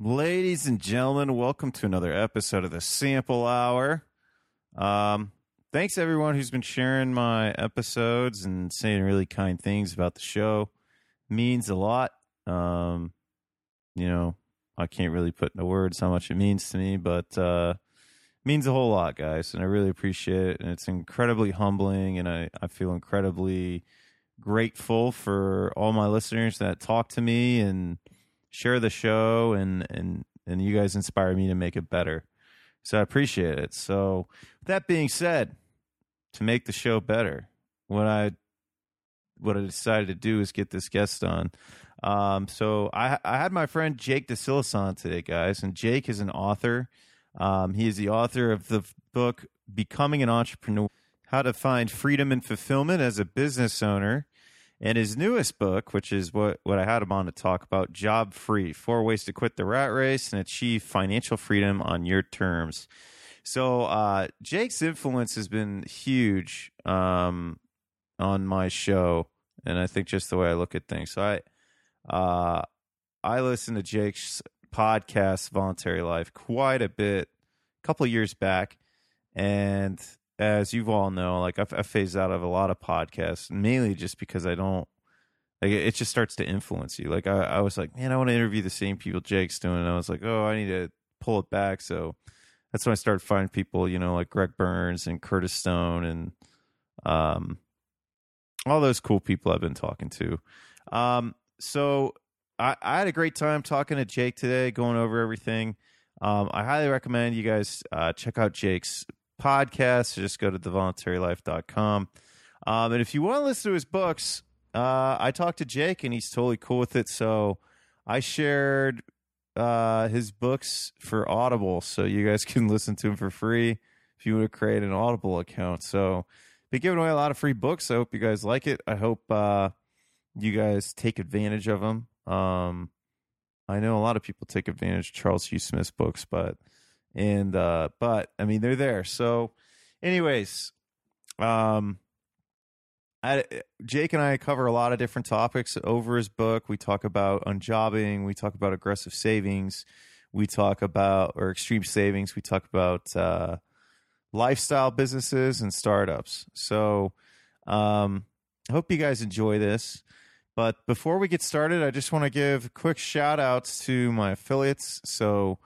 Ladies and gentlemen, welcome to another episode of the Sample Hour. Um, thanks everyone who's been sharing my episodes and saying really kind things about the show. Means a lot. Um, you know, I can't really put into words how much it means to me, but uh, means a whole lot, guys, and I really appreciate it. And it's incredibly humbling, and I, I feel incredibly grateful for all my listeners that talk to me and share the show and and and you guys inspire me to make it better. So I appreciate it. So that being said, to make the show better, what I what I decided to do is get this guest on. Um, so I I had my friend Jake Desyllas on today, guys, and Jake is an author. Um, he is the author of the book Becoming an Entrepreneur: How to Find Freedom and Fulfillment as a Business Owner. And his newest book, which is what, what I had him on to talk about, Job Free Four Ways to Quit the Rat Race and Achieve Financial Freedom on Your Terms. So, uh, Jake's influence has been huge um, on my show. And I think just the way I look at things. So, I, uh, I listen to Jake's podcast, Voluntary Life, quite a bit a couple years back. And as you all know, like I've, I've phased out of a lot of podcasts, mainly just because I don't like it just starts to influence you. Like I, I was like, man, I want to interview the same people Jake's doing. And I was like, oh, I need to pull it back. So that's when I started finding people, you know, like Greg Burns and Curtis Stone and um all those cool people I've been talking to. Um so I, I had a great time talking to Jake today, going over everything. Um, I highly recommend you guys uh, check out Jake's podcast. Just go to thevoluntarylife.com. Um, and if you want to listen to his books, uh, I talked to Jake and he's totally cool with it. So I shared uh, his books for Audible so you guys can listen to him for free if you want to create an Audible account. So be giving away a lot of free books. I hope you guys like it. I hope uh, you guys take advantage of them. Um, I know a lot of people take advantage of Charles Hugh Smith's books, but and uh but i mean they're there. So anyways um I, jake and i cover a lot of different topics over his book. We talk about unjobbing. We talk about aggressive savings. We talk about or extreme savings. We talk about uh lifestyle businesses and startups. So um i hope you guys enjoy this. But before we get started i just want to give quick shout outs to my affiliates. So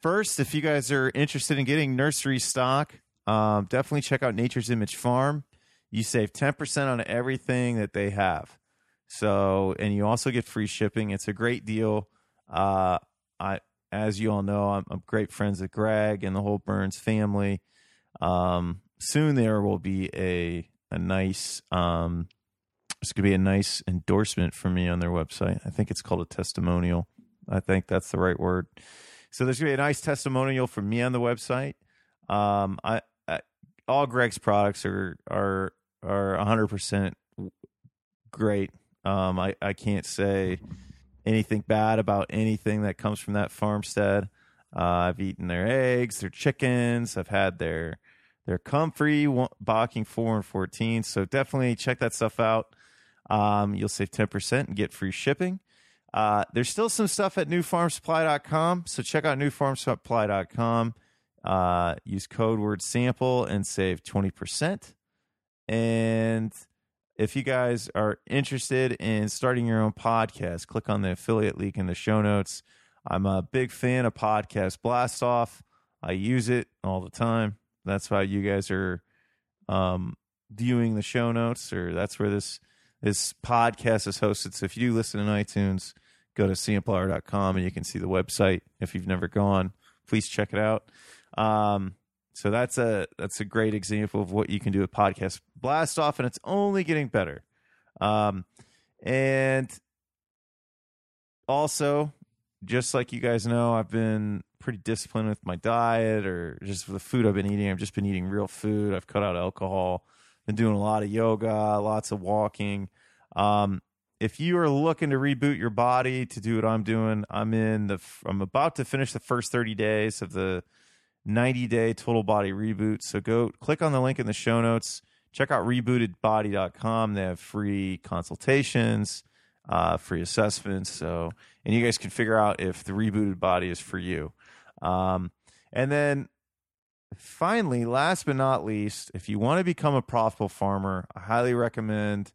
First, if you guys are interested in getting nursery stock, um, definitely check out Nature's Image Farm. You save 10% on everything that they have. So, and you also get free shipping. It's a great deal. Uh, I, as you all know, I'm, I'm, great friends with Greg and the whole Burns family. Um, soon there will be a a nice um, it's gonna be a nice endorsement for me on their website. I think it's called a testimonial. I think that's the right word. So there's gonna be a nice testimonial from me on the website. Um, I, I all Greg's products are are are 100 percent great. Um, I I can't say anything bad about anything that comes from that farmstead. Uh, I've eaten their eggs, their chickens. I've had their their comfrey Bocking four and fourteen. So definitely check that stuff out. Um, you'll save ten percent and get free shipping. Uh, there's still some stuff at newfarmsupply.com. So check out newfarmsupply.com. Uh, use code word sample and save 20%. And if you guys are interested in starting your own podcast, click on the affiliate link in the show notes. I'm a big fan of Podcast Blast Off. I use it all the time. That's why you guys are um, viewing the show notes, or that's where this this podcast is hosted. So if you do listen in iTunes, go to samplehour.com and you can see the website. If you've never gone, please check it out. Um, so that's a that's a great example of what you can do with podcast blast off, and it's only getting better. Um, and also, just like you guys know, I've been pretty disciplined with my diet or just the food I've been eating. I've just been eating real food. I've cut out alcohol been doing a lot of yoga, lots of walking. Um, if you are looking to reboot your body to do what I'm doing, I'm in the I'm about to finish the first 30 days of the 90 day total body reboot. So go click on the link in the show notes. Check out rebootedbody.com. They have free consultations. uh, free assessments. So, and you guys can figure out if the rebooted body is for you. Um, and then finally, last but not least, if you want to become a profitable farmer, I highly recommend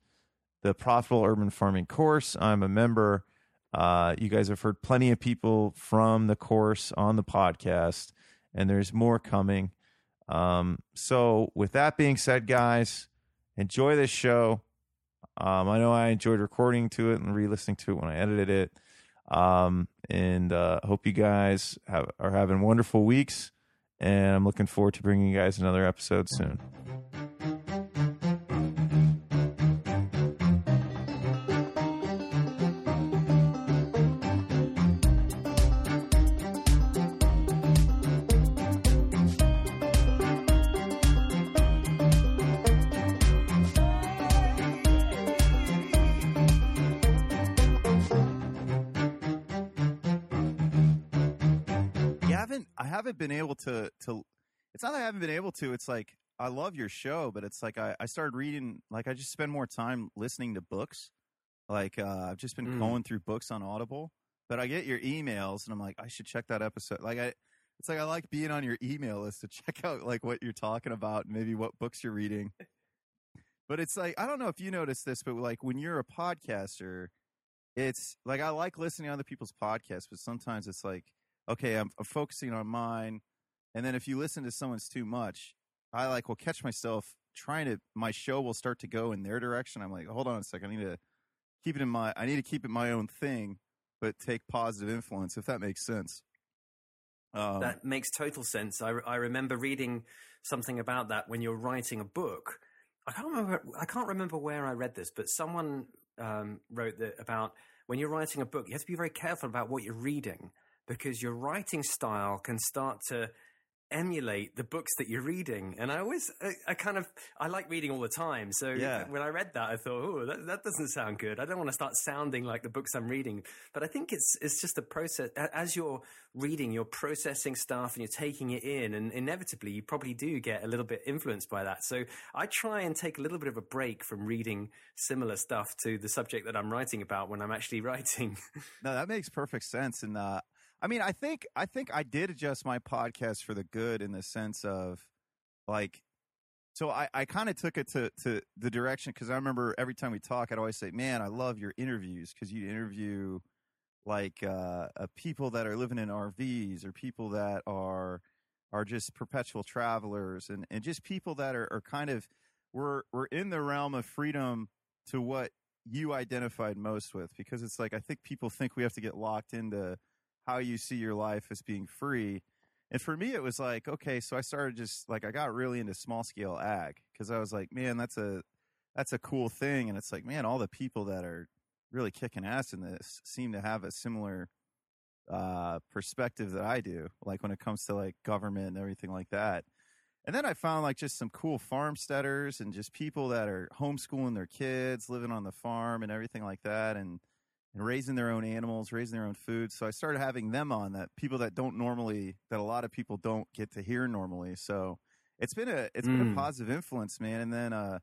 the Profitable Urban Farming course. I'm a member. Uh, you guys have heard plenty of people from the course on the podcast, and there's more coming. Um, so, with that being said, guys, enjoy this show. Um, I know I enjoyed recording to it and re-listening to it when I edited it. Um, and uh, hope you guys have, are having wonderful weeks. And I'm looking forward to bringing you guys another episode soon. To to. It's not that I haven't been able to. It's like I love your show, but it's like I, I started reading. Like I just spend more time listening to books. Like uh, I've just been mm. going through books on Audible. But I get your emails, and I'm like, I should check that episode. Like I, it's like I like being on your email list to check out like what you're talking about, and maybe what books you're reading. but it's like I don't know if you notice this, but like when you're a podcaster, it's like I like listening to other people's podcasts, but sometimes it's like okay, I'm, I'm focusing on mine. And then if you listen to someone's too much, I like will catch myself trying to my show will start to go in their direction. I'm like, hold on a second, I need to keep it in my I need to keep it my own thing, but take positive influence if that makes sense. Um, that makes total sense. I, I remember reading something about that when you're writing a book. I can't remember. I can't remember where I read this, but someone um, wrote that about when you're writing a book, you have to be very careful about what you're reading because your writing style can start to emulate the books that you're reading. And I always, I, I, kind of, I like reading all the time. So yeah. when I read that, I thought, oh, that, that doesn't sound good. I don't want to start sounding like the books I'm reading. But I think it's, it's just a process. As you're reading, you're processing stuff and you're taking it in. And inevitably, you probably do get a little bit influenced by that. So I try and take a little bit of a break from reading similar stuff to the subject that I'm writing about when I'm actually writing. no, that makes perfect sense. And, uh, I mean, I think I think I did adjust my podcast for the good in the sense of like so I, I kind of took it to, to the direction because I remember every time we talk, I'd always say, "Man, I love your interviews because you interview like uh, uh, people that are living in RVs or people that are are just perpetual travelers and, and just people that are, are kind of we're we're in the realm of freedom to what you identified most with because it's like I think people think we have to get locked into how you see your life as being free. And for me, it was like, okay, so I started just like, I got really into small scale ag because I was like, man, that's a, that's a cool thing. And it's like, man, all the people that are really kicking ass in this seem to have a similar, uh, perspective that I do, like when it comes to like government and everything like that. And then I found like just some cool farmsteaders and just people that are homeschooling their kids, living on the farm and everything like that. And, and raising their own animals, raising their own food. So I started having them on that people that don't normally that a lot of people don't get to hear normally. So it's been a it's mm. been a mm. positive influence, man. And then uh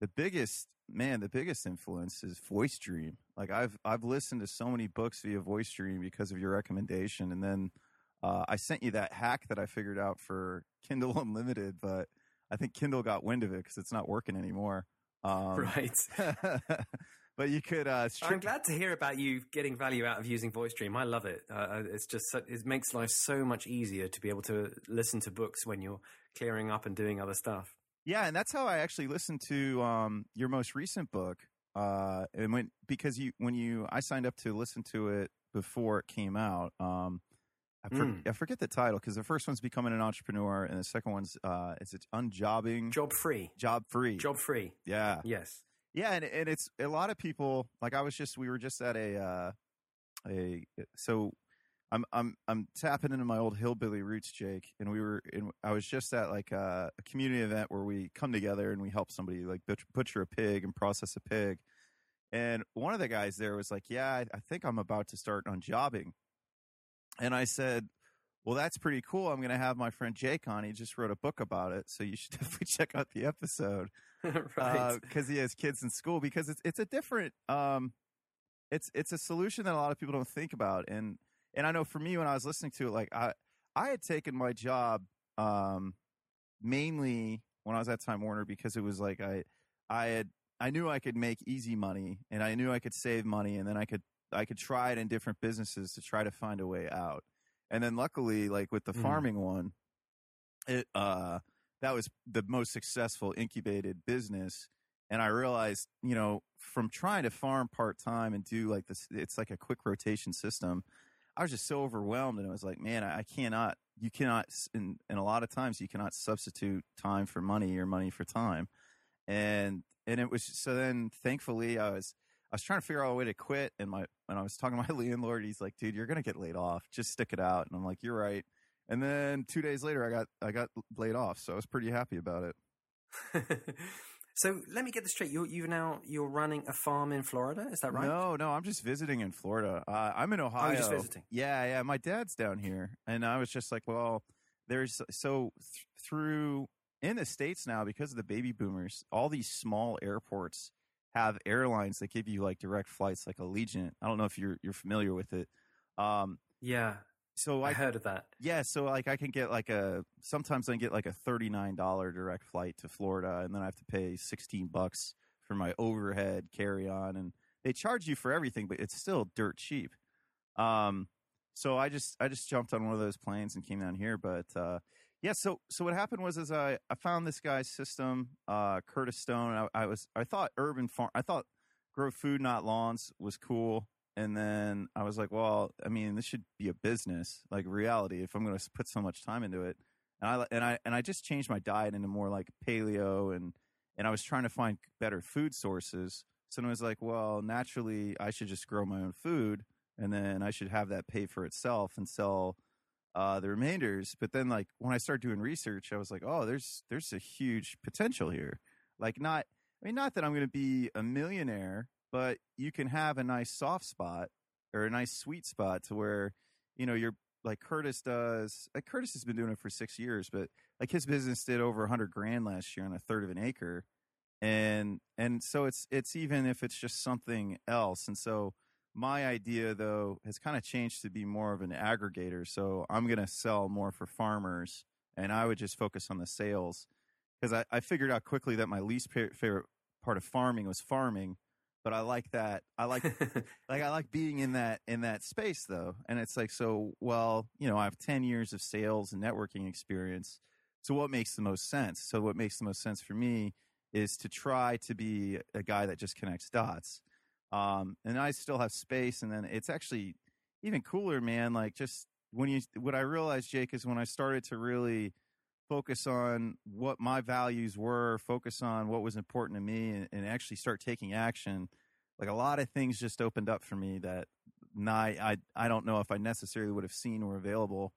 the biggest man, the biggest influence is Voice Dream. Like I've I've listened to so many books via Voice Dream because of your recommendation, and then uh, I sent you that hack that I figured out for Kindle Unlimited, but I think Kindle got wind of it because it's not working anymore. Um, right. but you could. Uh, I'm glad to hear about you getting value out of using Voice Dream. I love it. Uh, uh it's just it makes life so much easier to be able to listen to books when you're clearing up and doing other stuff. Yeah, and that's how I actually listened to um, your most recent book. Uh, and when because you when you I signed up to listen to it before it came out. Um, I, for, mm. I, forget the title because the first one's becoming an entrepreneur, and the second one's uh, is it unjobbing, job free, job free, job free. Yeah. Yes. Yeah, and and it's a lot of people. Like I was just, we were just at a uh, a so. I'm I'm I'm tapping into my old hillbilly roots, Jake, and we were in. I was just at like a, a community event where we come together and we help somebody like butcher a pig and process a pig. And one of the guys there was like, "Yeah, I, I think I'm about to start unjobbing." And I said, "Well, that's pretty cool. I'm going to have my friend Jake on. He just wrote a book about it, so you should definitely check out the episode." right. Because uh, he has kids in school. Because it's it's a different. Um, it's it's a solution that a lot of people don't think about, and and I know for me when I was listening to it, like I I had taken my job um, mainly when I was at Time Warner because it was like I I had I knew I could make easy money and I knew I could save money and then I could I could try it in different businesses to try to find a way out. And then luckily, like with the mm. farming one, it uh that was the most successful incubated business. And I realized, you know, from trying to farm part time and do like this, it's like a quick rotation system. I was just so overwhelmed, and I was like, man, I, I cannot. You cannot, and, and a lot of times you cannot substitute time for money or money for time. And and it was so then thankfully I was I was trying to figure out a way to quit, and my when I was talking to my landlord, he's like, "Dude, you're gonna get laid off. Just stick it out." And I'm like, "You're right." And then two days later, I got I got laid off, so I was pretty happy about it. so let me get this straight: you you now you're running a farm in Florida, is that right? No, no, I'm just visiting in Florida. Uh, I'm in Ohio. Oh, just visiting. Yeah, yeah. My dad's down here, and I was just like, well, there's so th- through in the states now because of the baby boomers, all these small airports have airlines that give you like direct flights, like Allegiant. I don't know if you're you're familiar with it. Um, yeah. So I, I, heard of that. Yeah. So like I can get like a sometimes I can get like a thirty nine dollar direct flight to Florida, and then I have to pay sixteen bucks for my overhead carry on, and they charge you for everything, but it's still dirt cheap. Um, so I just I just jumped on one of those planes and came down here, but uh, yeah, so so what happened was is I, I found this guy's system, uh, Curtis Stone. I, I was I thought urban farm I thought grow food not lawns was cool, and then I was like, well, I mean, this should be a business, like reality. If I'm going to put so much time into it, and I and I and I just changed my diet into more like paleo, and and I was trying to find better food sources. So I was like, well, naturally, I should just grow my own food, and then I should have that pay for itself and sell uh, the remainders. But then, like when I started doing research, I was like, oh, there's there's a huge potential here. Like, not I mean, not that I'm going to be a millionaire, but you can have a nice soft spot or a nice sweet spot to where you know you're like Curtis does. Like Curtis has been doing it for six years, but like his business did over a hundred grand last year on a third of an acre, and and so it's it's even if it's just something else, and so my idea, though, has kind of changed to be more of an aggregator. So I'm going to sell more for farmers, and I would just focus on the sales because I, I, figured out quickly that my least favorite part of farming was farming. But I like that. I like like I like being in that in that space though. And it's like so. Well, you know, I have ten years of sales and networking experience. So what makes the most sense? So what makes the most sense for me is to try to be a guy that just connects dots um, and I still have space. And then it's actually even cooler, man. Like just when you, what I realized, Jake, is when I started to really focus on what my values were, focus on what was important to me, and, and actually start taking action. Like a lot of things just opened up for me that I, I, I don't know if I necessarily would have seen or available.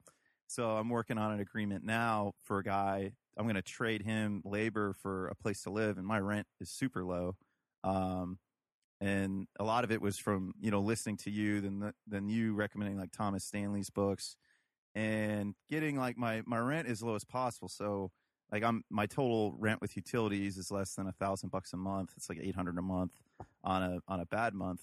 So I'm working on an agreement now for a guy. I'm going to trade him labor for a place to live, and my rent is super low. Um, and a lot of it was from you know listening to you then then you recommending like Thomas Stanley's books and getting like my my rent as low as possible. So like I'm my total rent with utilities is less than a thousand bucks a month. It's like 800 a month on a on a bad month.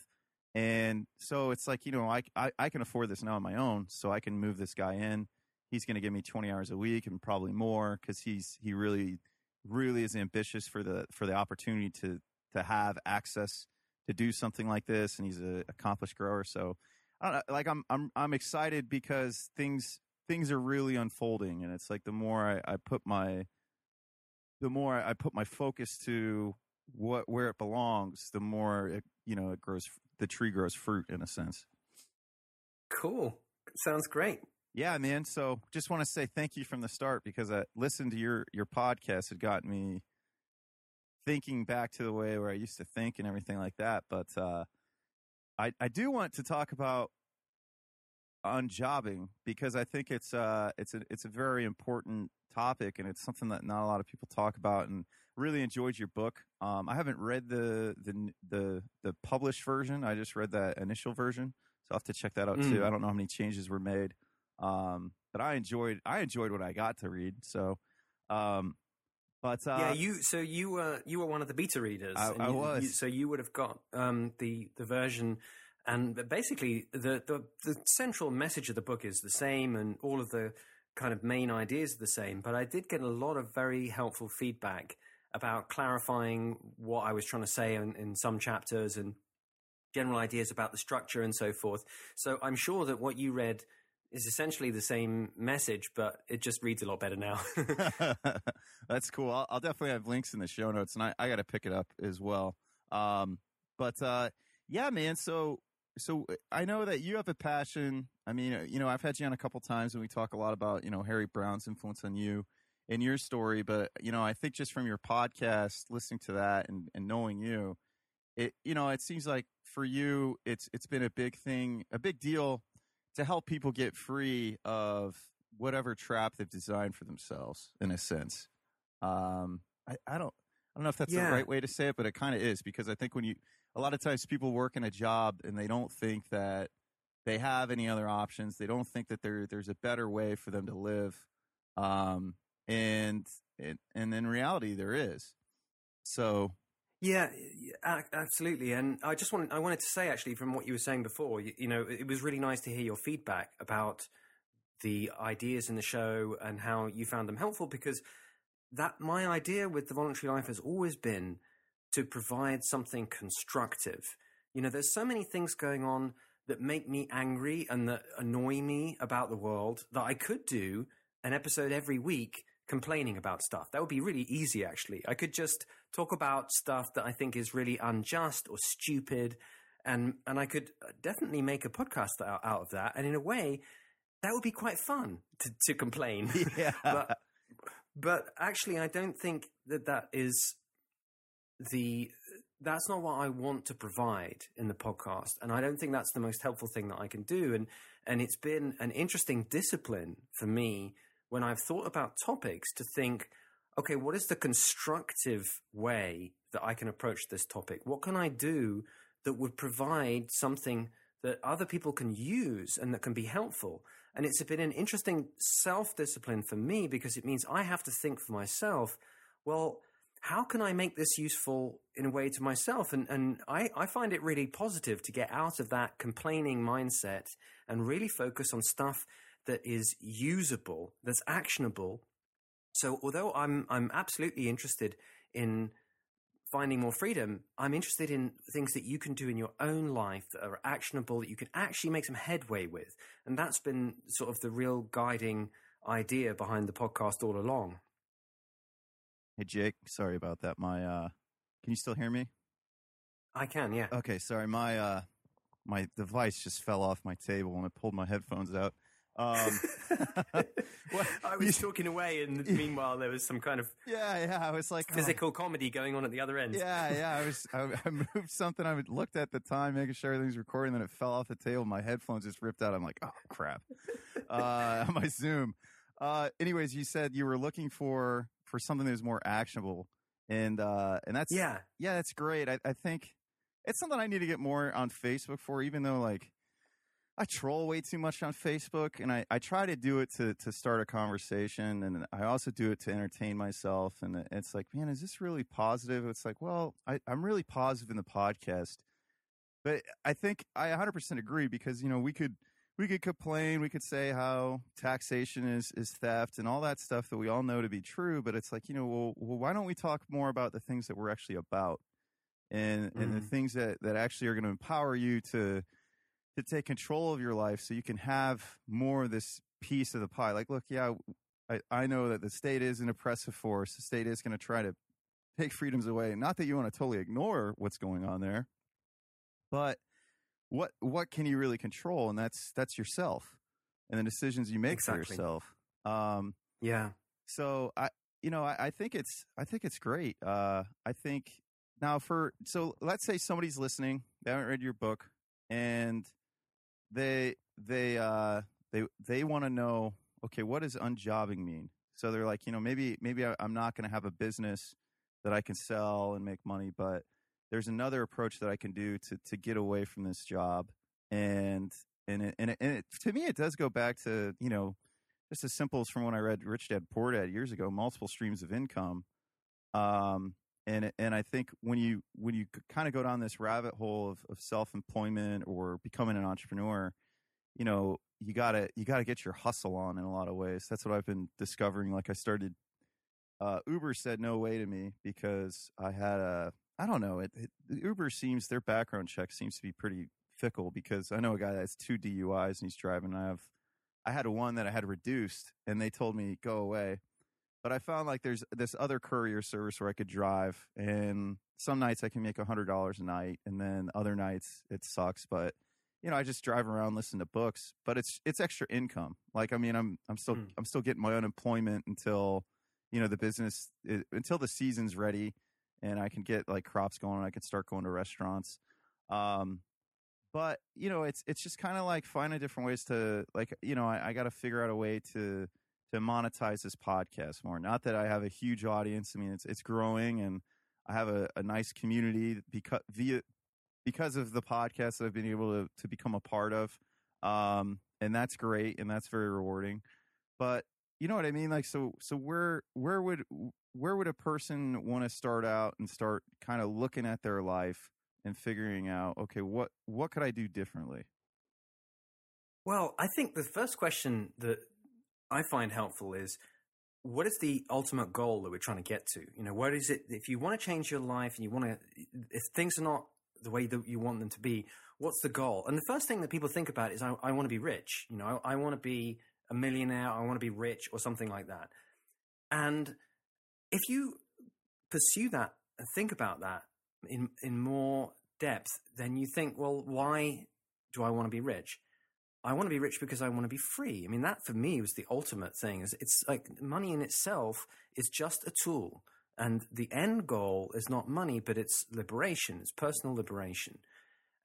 And so it's like you know I, I, I can afford this now on my own so I can move this guy in. He's going to give me 20 hours a week and probably more because he's he really really is ambitious for the for the opportunity to to have access to do something like this, and he's an accomplished grower. So I don't know, like I'm I'm I'm excited because things things are really unfolding, and it's like the more I, I put my the more I put my focus to what where it belongs, the more it you know it grows. The tree grows fruit in a sense. Cool. Sounds great. Yeah, man. So just want to say thank you from the start because uh, I listened to your your podcast. It got me thinking back to the way where I used to think and everything like that. But uh, I I do want to talk about unjobbing because I think it's uh it's a it's a very important topic and it's something that not a lot of people talk about and really enjoyed your book. Um, I haven't read the the the the published version. I just read that initial version, so I have to check that out mm. too. I don't know how many changes were made, um, but I enjoyed I enjoyed what I got to read. So um, but uh, yeah, you so you were you were one of the beta readers. I, I you, was. You, so you would have got um, the the version And basically, the, the, the central message of the book is the same, and all of the kind of main ideas are the same. But I did get a lot of very helpful feedback about clarifying what I was trying to say in, in some chapters and general ideas about the structure and so forth. So I'm sure that what you read is essentially the same message, but it just reads a lot better now. That's cool. I'll, I'll, definitely have links in the show notes, and I, I got to pick it up as well. Um, but uh, yeah, man. So so I know that you have a passion. I mean, uh, you know, I've had you on a couple times, and we talk a lot about you know Harry Browne's influence on you and your story. But you know, I think just from your podcast, listening to that, and, and knowing you, it you know, it seems like for you, it's it's been a big thing, a big deal to help people get free of whatever trap they've designed for themselves in a sense. Um, I, I don't, I don't know if that's yeah. the right way to say it, but it kind of is because I think when you, a lot of times people work in a job and they don't think that they have any other options. They don't think that there, there's a better way for them to live. Um, and, and, and in reality there is. So yeah, absolutely. And I just wanted, I wanted to say actually from what you were saying before, you, you, know, it was really nice to hear your feedback about the ideas in the show and how you found them helpful because that my idea with the voluntary life has always been to provide something constructive. You know, there's so many things going on that make me angry and that annoy me about the world that I could do an episode every week complaining about stuff. That would be really easy, actually. I could just talk about stuff that I think is really unjust or stupid, and and I could uh, definitely make a podcast out, out of that. And in a way, that would be quite fun to, to complain. Yeah. but, but actually, I don't think that that is the that's not what I want to provide in the podcast, and I don't think that's the most helpful thing that I can do. And and it's been an interesting discipline for me when I've thought about topics to think, okay, what is the constructive way that I can approach this topic? What can I do that would provide something that other people can use and that can be helpful? And it's been an interesting self discipline for me because it means I have to think for myself, well, how can I make this useful in a way to myself? And, and I, I find it really positive to get out of that complaining mindset and really focus on stuff that is usable, that's actionable. So although I'm I'm absolutely interested in finding more freedom, I'm interested in things that you can do in your own life that are actionable that you can actually make some headway with. And that's been sort of the real guiding idea behind the podcast all along. Hey Jake, sorry about that. My uh can you still hear me? I can, yeah. Okay, sorry. My uh my device just fell off my table and I pulled my headphones out. Um, well, I was talking away, and meanwhile there was some kind of yeah, yeah. I was like oh. physical oh. comedy going on at the other end. Yeah, yeah. I was I, I, moved something. I looked at the time, making sure everything's recording. Then it fell off the table. My headphones just ripped out. I'm like, oh crap. Uh, my Zoom. Uh, anyways, you said you were looking for for something that was more actionable, and uh, and that's yeah, yeah. That's great. I, I think it's something I need to get more on Facebook for, even though like I troll way too much on Facebook, and I, I try to do it to to start a conversation, and I also do it to entertain myself. And it's like, man, is this really positive? It's like, well, I, I'm really positive in the podcast, but I think I 100% agree because you know we could we could complain, we could say how taxation is is theft and all that stuff that we all know to be true, but it's like you know, well, well why don't we talk more about the things that we're actually about, and mm-hmm. and the mm-hmm. things that that actually are going to empower you to to take control of your life so you can have more of this piece of the pie. Like, look, yeah, I, I know that the state is an oppressive force. The state is going to try to take freedoms away. Not that you want to totally ignore what's going on there, but what what can you really control? And that's that's yourself and the decisions you make exactly. for yourself. Um, yeah. So I, you know, I, I think it's I think it's great. Uh, I think now for so let's say somebody's listening, they haven't read your book, and they they uh they they want to know okay what does unjobbing mean? So they're like you know maybe maybe I, i'm not going to have a business that i can sell and make money but there's another approach that i can do to to get away from this job. And and it, and, it, and it, to me it does go back to you know just as simple as from when i read rich dad poor dad years ago multiple streams of income um and and I think when you when you kind of go down this rabbit hole of, of self employment or becoming an entrepreneur, you know, you gotta you gotta get your hustle on in a lot of ways. That's what I've been discovering. Like I started, uh, Uber said no way to me because I had a I don't know. It, it Uber seems their background check seems to be pretty fickle because I know a guy that has two DUIs and he's driving. I have I had one that I had reduced and they told me go away but I found like there's this other courier service where I could drive, and some nights I can make a hundred dollars a night, and then other nights it sucks. But you know, I just drive around, listen to books, but it's it's extra income. Like I mean, I'm I'm still mm. I'm still getting my unemployment until you know the business it, until the season's ready, and I can get like crops going. I can start going to restaurants. Um, but you know, it's it's just kind of like finding different ways to like you know I, I got to figure out a way to to monetize this podcast more. Not that I have a huge audience. I mean, it's it's growing, and I have a, a nice community because via because of the podcast that I've been able to to become a part of, um, and that's great, and that's very rewarding. But you know what I mean? Like, so so where where would where would a person want to start out and start kind of looking at their life and figuring out, okay, what what could I do differently? Well, I think the first question that I find helpful is what is the ultimate goal that we're trying to get to? You know, what is it? If you want to change your life and you want to, if things are not the way that you want them to be, what's the goal? And the first thing that people think about is, I, I want to be rich. You know, I, I want to be a millionaire. I want to be rich or something like that. And if you pursue that and think about that in, in more depth, then you think, well, why do I want to be rich? I want to be rich because I want to be free. I mean, that for me was the ultimate thing. Is it's like money in itself is just a tool, and the end goal is not money, but it's liberation. It's personal liberation.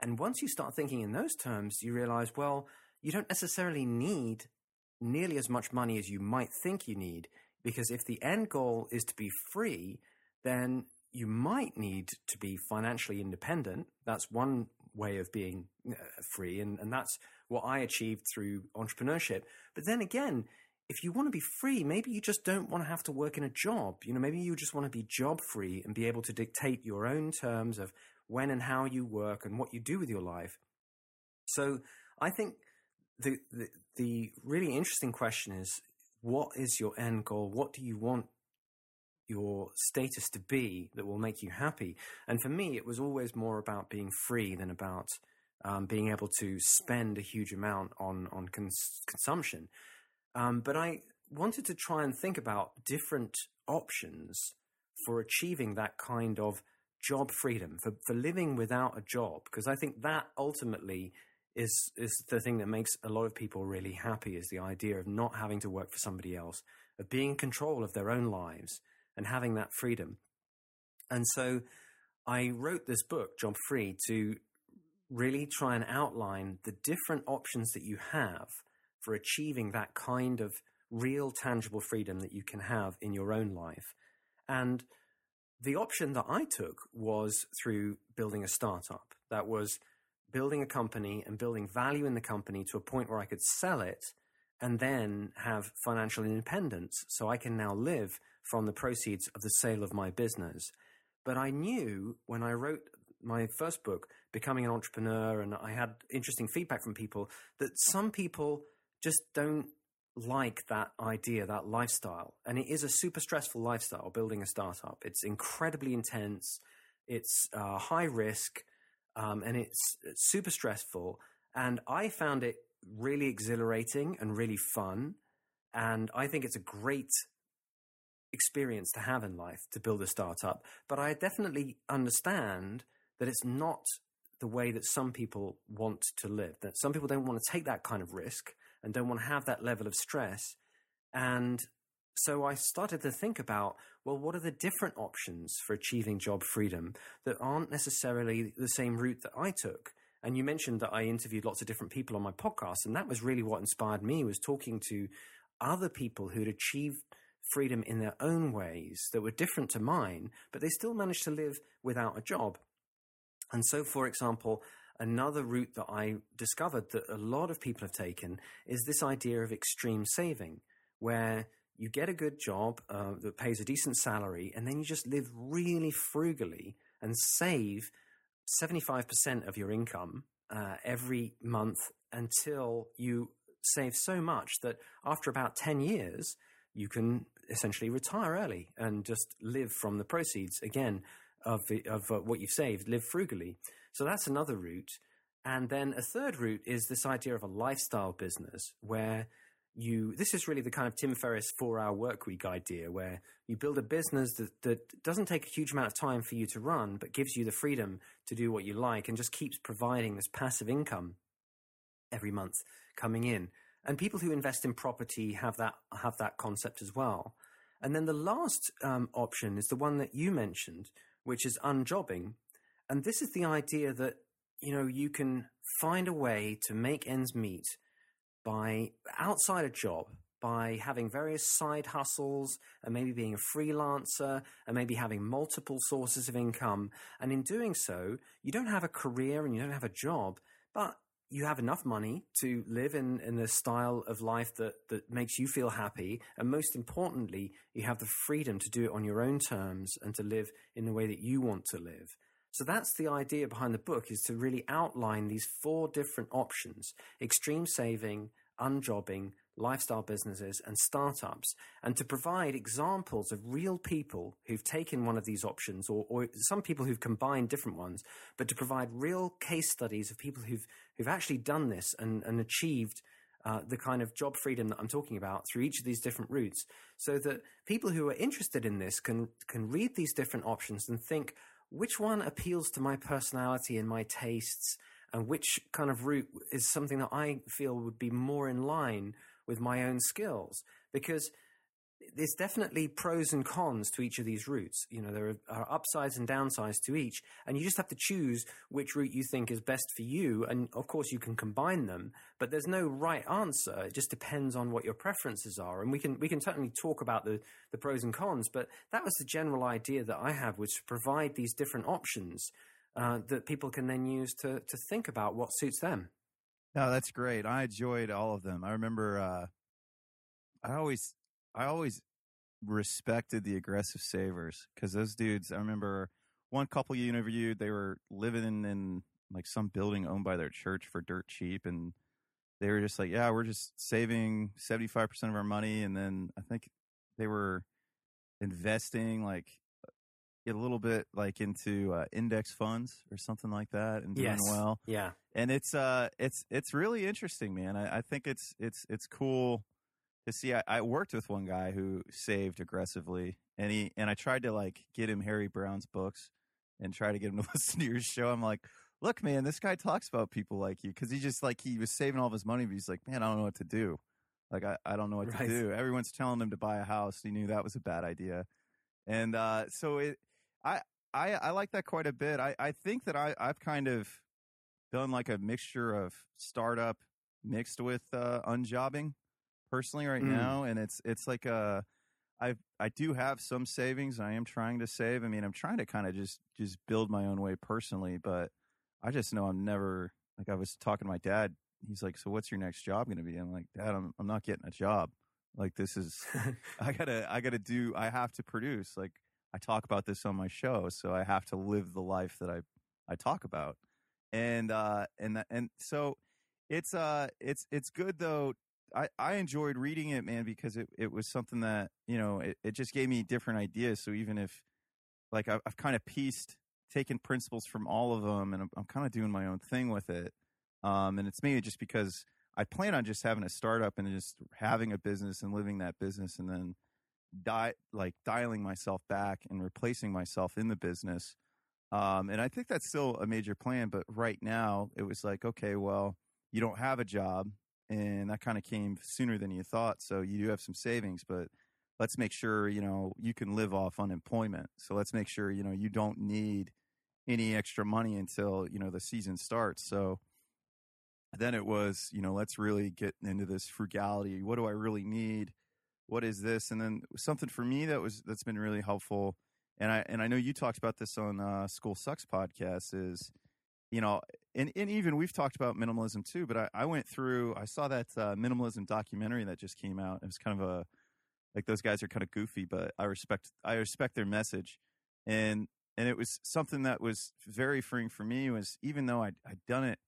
And once you start thinking in those terms, you realize, well, you don't necessarily need nearly as much money as you might think you need, because if the end goal is to be free, then you might need to be financially independent. That's one way of being uh, free, and, and that's what I achieved through entrepreneurship. But then again, if you want to be free, maybe you just don't want to have to work in a job. You know, maybe you just want to be job free and be able to dictate your own terms of when and how you work and what you do with your life. So I think the, the, the really interesting question is what is your end goal? What do you want your status to be that will make you happy? And for me, it was always more about being free than about um, being able to spend a huge amount on on cons- consumption. Um, but I wanted to try and think about different options for achieving that kind of job freedom for, for living without a job because I think that ultimately is is the thing that makes a lot of people really happy is the idea of not having to work for somebody else, of being in control of their own lives and having that freedom. And so I wrote this book, Job Free, to really try and outline the different options that you have for achieving that kind of real tangible freedom that you can have in your own life. And the option that I took was through building a startup. That was building a company and building value in the company to a point where I could sell it and then have financial independence so I can now live from the proceeds of the sale of my business. But I knew when I wrote my first book, Becoming an Entrepreneur, and I had interesting feedback from people that some people just don't like that idea, that lifestyle. And it is a super stressful lifestyle building a startup. It's incredibly intense, it's uh, high risk, um, and it's, it's super stressful. And I found it really exhilarating and really fun. And I think it's a great experience to have in life to build a startup. But I definitely understand that it's not the way that some people want to live, that some people don't want to take that kind of risk and don't want to have that level of stress. And so I started to think about, well, what are the different options for achieving job freedom that aren't necessarily the same route that I took? And you mentioned that I interviewed lots of different people on my podcast, and that was really what inspired me was talking to other people who'd achieved freedom in their own ways that were different to mine, but they still managed to live without a job. And so, for example, another route that I discovered that a lot of people have taken is this idea of extreme saving, where you get a good job uh, that pays a decent salary, and then you just live really frugally and save 75% of your income uh, every month until you save so much that after about 10 years, you can essentially retire early and just live from the proceeds again of, of uh, what you've saved, live frugally. So that's another route. And then a third route is this idea of a lifestyle business where you this is really the kind of Tim Ferriss four hour work week idea where you build a business that, that doesn't take a huge amount of time for you to run, but gives you the freedom to do what you like and just keeps providing this passive income every month coming in. And people who invest in property have that have that concept as well. And then the last um, option is the one that you mentioned, which is unjobbing. And this is the idea that you know you can find a way to make ends meet by outside a job, by having various side hustles and maybe being a freelancer and maybe having multiple sources of income. And in doing so, you don't have a career and you don't have a job, but you have enough money to live in, in a style of life that, that makes you feel happy. And most importantly, you have the freedom to do it on your own terms and to live in the way that you want to live. So that's the idea behind the book is to really outline these four different options, extreme saving, unjobbing, lifestyle businesses and startups and to provide examples of real people who've taken one of these options or, or some people who've combined different ones, but to provide real case studies of people who've, who've actually done this and, and achieved uh, the kind of job freedom that I'm talking about through each of these different routes, so that people who are interested in this can can read these different options and think, which one appeals to my personality and my tastes, and which kind of route is something that I feel would be more in line with my own skills. Because there's definitely pros and cons to each of these routes. You know, there are, upsides and downsides to each, and you just have to choose which route you think is best for you. And of course, you can combine them, but there's no right answer. It just depends on what your preferences are. And we can we can certainly talk about the the pros and cons, but that was the general idea that I have, was to provide these different options uh, that people can then use to to think about what suits them. No, that's great. I enjoyed all of them. I remember uh, I always I always respected the aggressive savers because those dudes. I remember one couple you interviewed. They were living in, like some building owned by their church for dirt cheap, and they were just like, "Yeah, we're just saving seventy five percent of our money," and then I think they were investing like a little bit like into uh, index funds or something like that and doing yes. well. Yeah. And it's uh it's it's really interesting, man. I, I think it's it's it's cool to see I, I, worked with one guy who saved aggressively and he and I tried to like get him Harry Browne's books and try to get him to listen to your show. I'm like, look, man, this guy talks about people like you because he just like he was saving all of his money, but he's like, man, I don't know what to do. Like I, I don't know what right. to do. Everyone's telling him to buy a house. He knew that was a bad idea. And uh, so it I, I I like that quite a bit. I, I think that I, I've kind of done like a mixture of startup mixed with uh, unjobbing personally right mm. now, and it's it's like a I I do have some savings. I am trying to save. I mean, I'm trying to kind of just just build my own way personally, but I just know I'm never like I was talking to my dad. He's like, "So what's your next job going to be?" I'm like, "Dad, I'm I'm not getting a job. Like this is I gotta I gotta do. I have to produce. Like I talk about this on my show, so I have to live the life that I I talk about." And uh and and so it's uh it's it's good though I, I enjoyed reading it, man, because it, it was something that, you know, it, it just gave me different ideas. So even if, like, I've, I've kind of pieced, taken principles from all of them, and I'm, I'm kind of doing my own thing with it. Um, and it's maybe just because I plan on just having a startup and just having a business and living that business and then die, like dialing myself back and replacing myself in the business. Um, and I think that's still a major plan. But right now, it was like, okay, well, you don't have a job and that kind of came sooner than you thought. So you do have some savings, but let's make sure you know you can live off unemployment. So let's make sure you know you don't need any extra money until you know the season starts. So then it was you know let's really get into this frugality. What do I really need? What is this? And then something for me that was that's been really helpful. And I and I know you talked about this on uh, School Sucks podcast is you know, and, and even we've talked about minimalism too, but I, I went through, I saw that uh, minimalism documentary that just came out. It was kind of a, like those guys are kind of goofy, but I respect I respect their message, and and it was something that was very freeing for me. Was even though I I'd done it,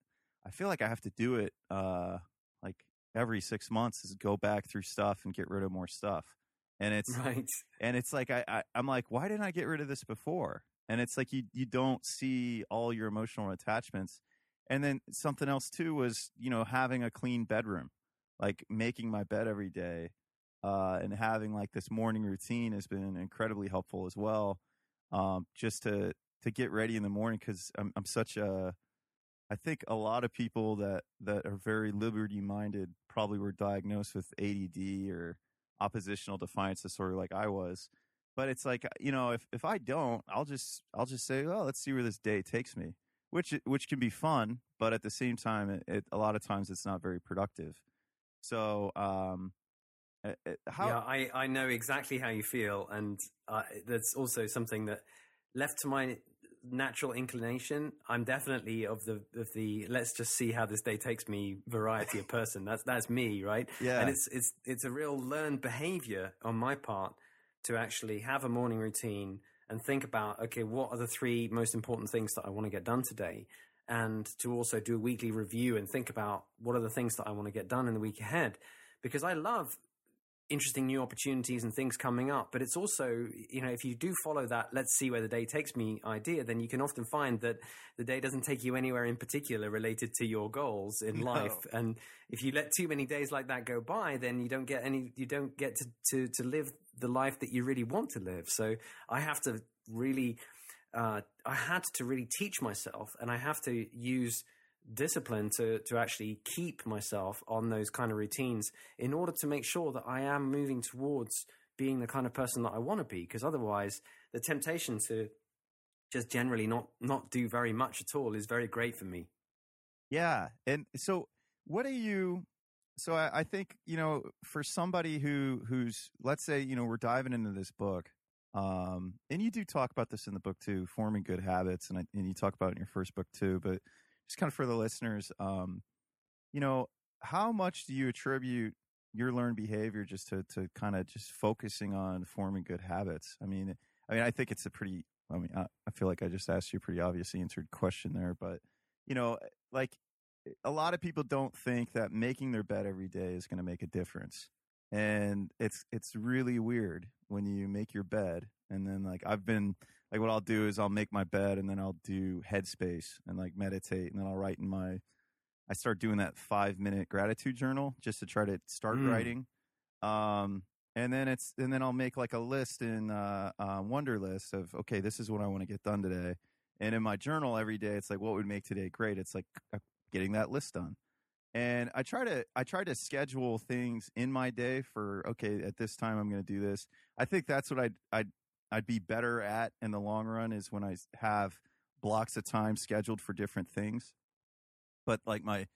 I feel like I have to do it uh like every six months is go back through stuff and get rid of more stuff, and it's right, and it's like I, I I'm like why didn't I get rid of this before? And it's like you you don't see all your emotional attachments. And then something else too was, you know, having a clean bedroom, like making my bed every day uh, and having like this morning routine has been incredibly helpful as well. Um, just to to get ready in the morning because I'm I'm such a I think a lot of people that that are very liberty minded probably were diagnosed with ADD or oppositional defiance disorder like I was. But it's like you know if if I don't, I'll just I'll just say, oh, let's see where this day takes me, which which can be fun, but at the same time, it, it a lot of times it's not very productive. So um, uh, uh, how? Yeah, I, I know exactly how you feel, and uh, that's also something that left to my natural inclination. I'm definitely of the of the let's just see how this day takes me variety of person. That's that's me, right? Yeah, and it's it's it's a real learned behavior on my part to actually have a morning routine and think about okay, what are the three most important things that I want to get done today, and to also do a weekly review and think about what are the things that I want to get done in the week ahead because I love interesting new opportunities and things coming up. But it's also, you know, if you do follow that, let's see where the day takes me idea, then you can often find that the day doesn't take you anywhere in particular related to your goals in no. life. And if you let too many days like that go by, then you don't get any, you don't get to, to, to live the life that you really want to live. So I have to really, uh, I had to really teach myself and I have to use discipline to to actually keep myself on those kind of routines in order to make sure that I am moving towards being the kind of person that I want to be because otherwise the temptation to just generally not not do very much at all is very great for me. Yeah and so what are you so I, I think you know for somebody who who's let's say you know we're diving into this book um, and you do talk about this in the book too forming good habits and, I, and you talk about it in your first book too but just kind of for the listeners, um, you know, how much do you attribute your learned behavior just to, to kind of just focusing on forming good habits? I mean, I mean, I think it's a pretty, I mean, I, I feel like I just asked you a pretty obvious answered question there, but you know, like a lot of people don't think that making their bed every day is going to make a difference. And it's, it's really weird when you make your bed and then like I've been, like what I'll do is I'll make my bed and then I'll do headspace and like meditate and then I'll write in my I start doing that 5 minute gratitude journal just to try to start mm. writing. Um and then it's and then I'll make like a list in uh, uh Wunderlist of okay, this is what I want to get done today. And in my journal every day it's like what would make today great? It's like uh, getting that list done. And I try to I try to schedule things in my day for okay, at this time I'm going to do this. I think that's what I I I'd be better at in the long run is when I have blocks of time scheduled for different things. But like my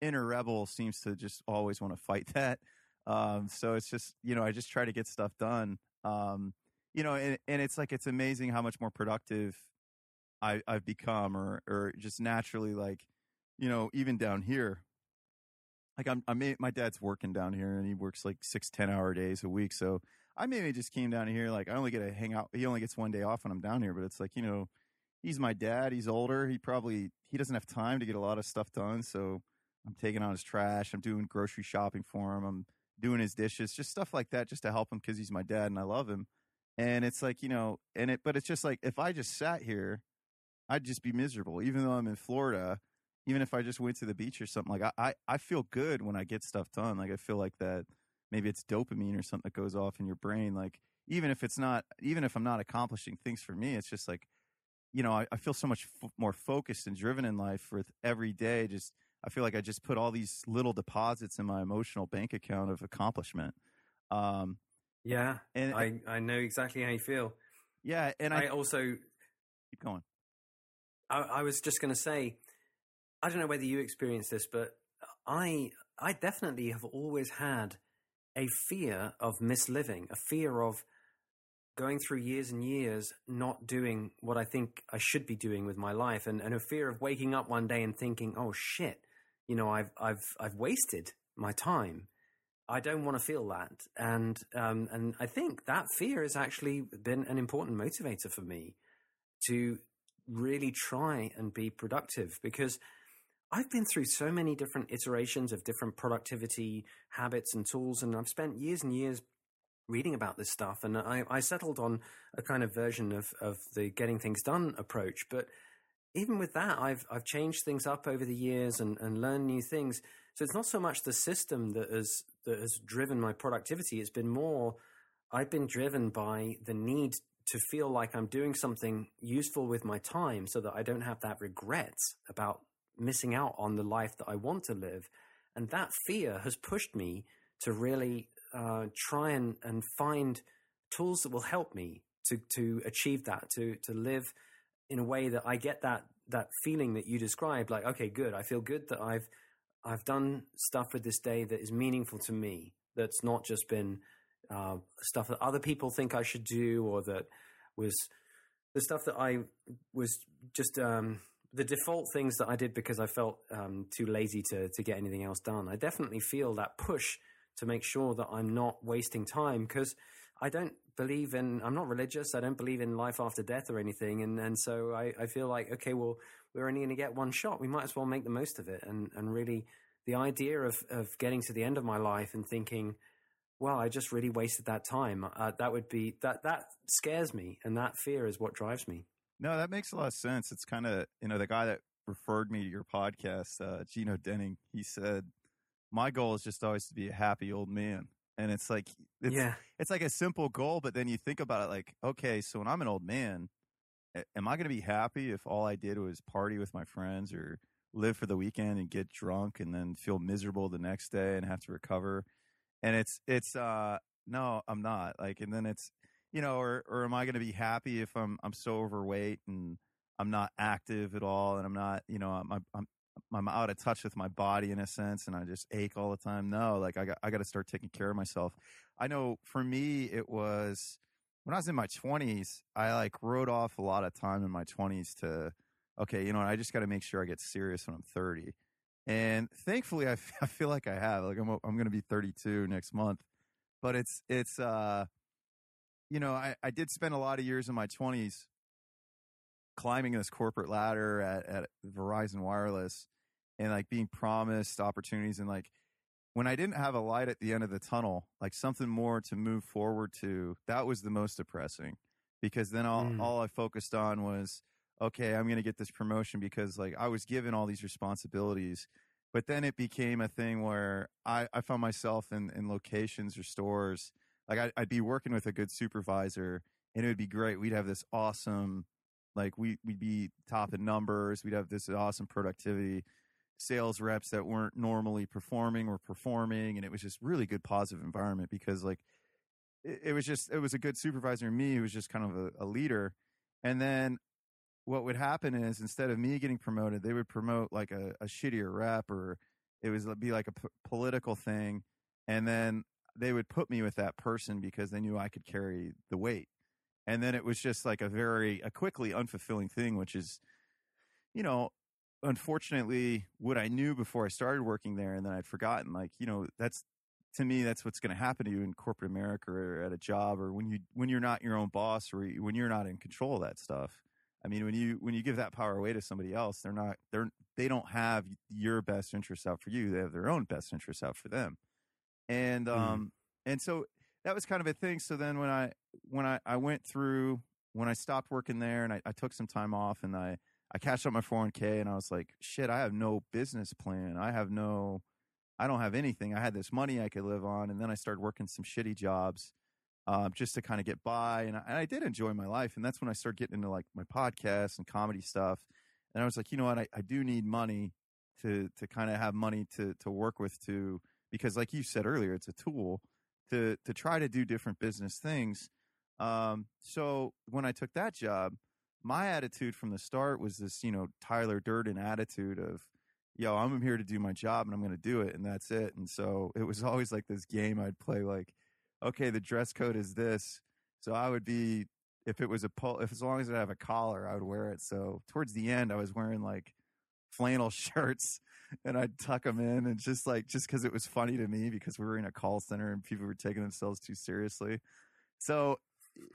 inner rebel seems to just always want to fight that. Um, so it's just, you know, I just try to get stuff done. Um, you know, and, and it's like, it's amazing how much more productive I, I've become or, or just naturally like, you know, even down here, like I'm, I'm, my dad's working down here and he works like six, 10 hour days a week. So I maybe just came down here like I only get to hang out. He only gets one day off when I'm down here, but it's like you know, he's my dad. He's older. He probably he doesn't have time to get a lot of stuff done. So I'm taking on his trash. I'm doing grocery shopping for him. I'm doing his dishes, just stuff like that, just to help him because he's my dad and I love him. And it's like you know, and it, but it's just like if I just sat here, I'd just be miserable. Even though I'm in Florida, even if I just went to the beach or something, like I, I, I feel good when I get stuff done. Like I feel like that maybe it's dopamine or something that goes off in your brain. Like even if it's not, even if I'm not accomplishing things for me, it's just like, you know, I, I feel so much f- more focused and driven in life with every day. Just, I feel like I just put all these little deposits in my emotional bank account of accomplishment. Um, yeah, and I, I know exactly how you feel. Yeah, and I, I also keep going. I, I was just going to say, I don't know whether you experienced this, but I I definitely have always had a fear of misliving, a fear of going through years and years not doing what I think I should be doing with my life, and, and a fear of waking up one day and thinking, "Oh shit, you know, I've I've I've wasted my time. I don't want to feel that, and um, and I think that fear has actually been an important motivator for me to really try and be productive because I've been through so many different iterations of different productivity habits and tools, and I've spent years and years reading about this stuff. And I, I settled on a kind of version of, of the getting things done approach. But even with that, I've I've changed things up over the years and, and learned new things. So it's not so much the system that has that has driven my productivity. It's been more I've been driven by the need to feel like I'm doing something useful with my time so that I don't have that regret about missing out on the life that I want to live. And that fear has pushed me to really uh, try and, and find tools that will help me to, to achieve that, to, to live in a way that I get that, that feeling that you described. Like, okay, good. I feel good that I've, I've done stuff with this day that is meaningful to me. That's not just been uh, stuff that other people think I should do, or that was the stuff that I was just um, the default things that I did because I felt um, too lazy to to get anything else done. I definitely feel that push to make sure that I'm not wasting time because I don't believe in. I'm not religious. I don't believe in life after death or anything, and and so I, I feel like okay, well, we're only going to get one shot. We might as well make the most of it, and and really the idea of of getting to the end of my life and thinking well, I just really wasted that time. Uh, that would be that that scares me, and that fear is what drives me. No, that makes a lot of sense. It's kind of you know the guy that referred me to your podcast, uh, Gino Denning. He said, "My goal is just always to be a happy old man." And it's like it's, yeah, it's like a simple goal, but then you think about it like, okay, so when I'm an old man, am I going to be happy if all I did was party with my friends or live for the weekend and get drunk and then feel miserable the next day and have to recover? and it's it's uh no i'm not like and then it's you know or or am i going to be happy if i'm i'm so overweight and i'm not active at all and i'm not you know i'm i'm I'm out of touch with my body in a sense and I just ache all the time. No, like I got I got to start taking care of myself. I know for me it was when I was in my 20s, I like wrote off a lot of time in my 20s to okay, you know, I just got to make sure I get serious when I'm 30. And thankfully, I, f- I feel like I have. Like I'm I'm going to be 32 next month, but it's it's uh, you know, I I did spend a lot of years in my 20s climbing this corporate ladder at at Verizon Wireless and like being promised opportunities and like when I didn't have a light at the end of the tunnel, like something more to move forward to, that was the most depressing because then all, mm. all I focused on was okay, I'm going to get this promotion because like I was given all these responsibilities. But then it became a thing where I, I found myself in, in locations or stores. Like I, I'd be working with a good supervisor and it would be great. We'd have this awesome, like we, we'd be top in numbers. We'd have this awesome productivity sales reps that weren't normally performing or performing. And it was just really good positive environment because like it, it was just, it was a good supervisor me who was just kind of a, a leader. And then what would happen is instead of me getting promoted, they would promote like a, a shittier rep or it was be like a p- political thing. And then they would put me with that person because they knew I could carry the weight. And then it was just like a very, a quickly unfulfilling thing, which is, you know, unfortunately what I knew before I started working there and then I'd forgotten, like, you know, that's, to me, that's what's going to happen to you in corporate America or at a job or when you, when you're not your own boss or when you're not in control of that stuff I mean, when you when you give that power away to somebody else, they're not they're they don't have your best interests out for you. They have their own best interests out for them. And mm-hmm. um mm. and so that was kind of a thing. So then when I when I, I went through when I stopped working there and I, I took some time off and I I cashed out my 401k and I was like, shit, I have no business plan. I have no I don't have anything. I had this money I could live on and then I started working some shitty jobs um, just to kind of get by. And I, and I, did enjoy my life. And that's when I started getting into like my podcast and comedy stuff. And I was like, you know what? I, I do need money to, to kind of have money to, to work with to, because like you said earlier, it's a tool to, to try to do different business things. Um, so when I took that job, my attitude from the start was this, you know, Tyler Durden attitude of, yo, I'm here to do my job and I'm going to do it. And that's it. And so it was always like this game I'd play like, okay, the dress code is this. So I would be, if it was a pull, if as long as I have a collar, I would wear it. So towards the end, I was wearing like flannel shirts and I'd tuck them in and just like just because it was funny to me because we were in a call center and people were taking themselves too seriously. So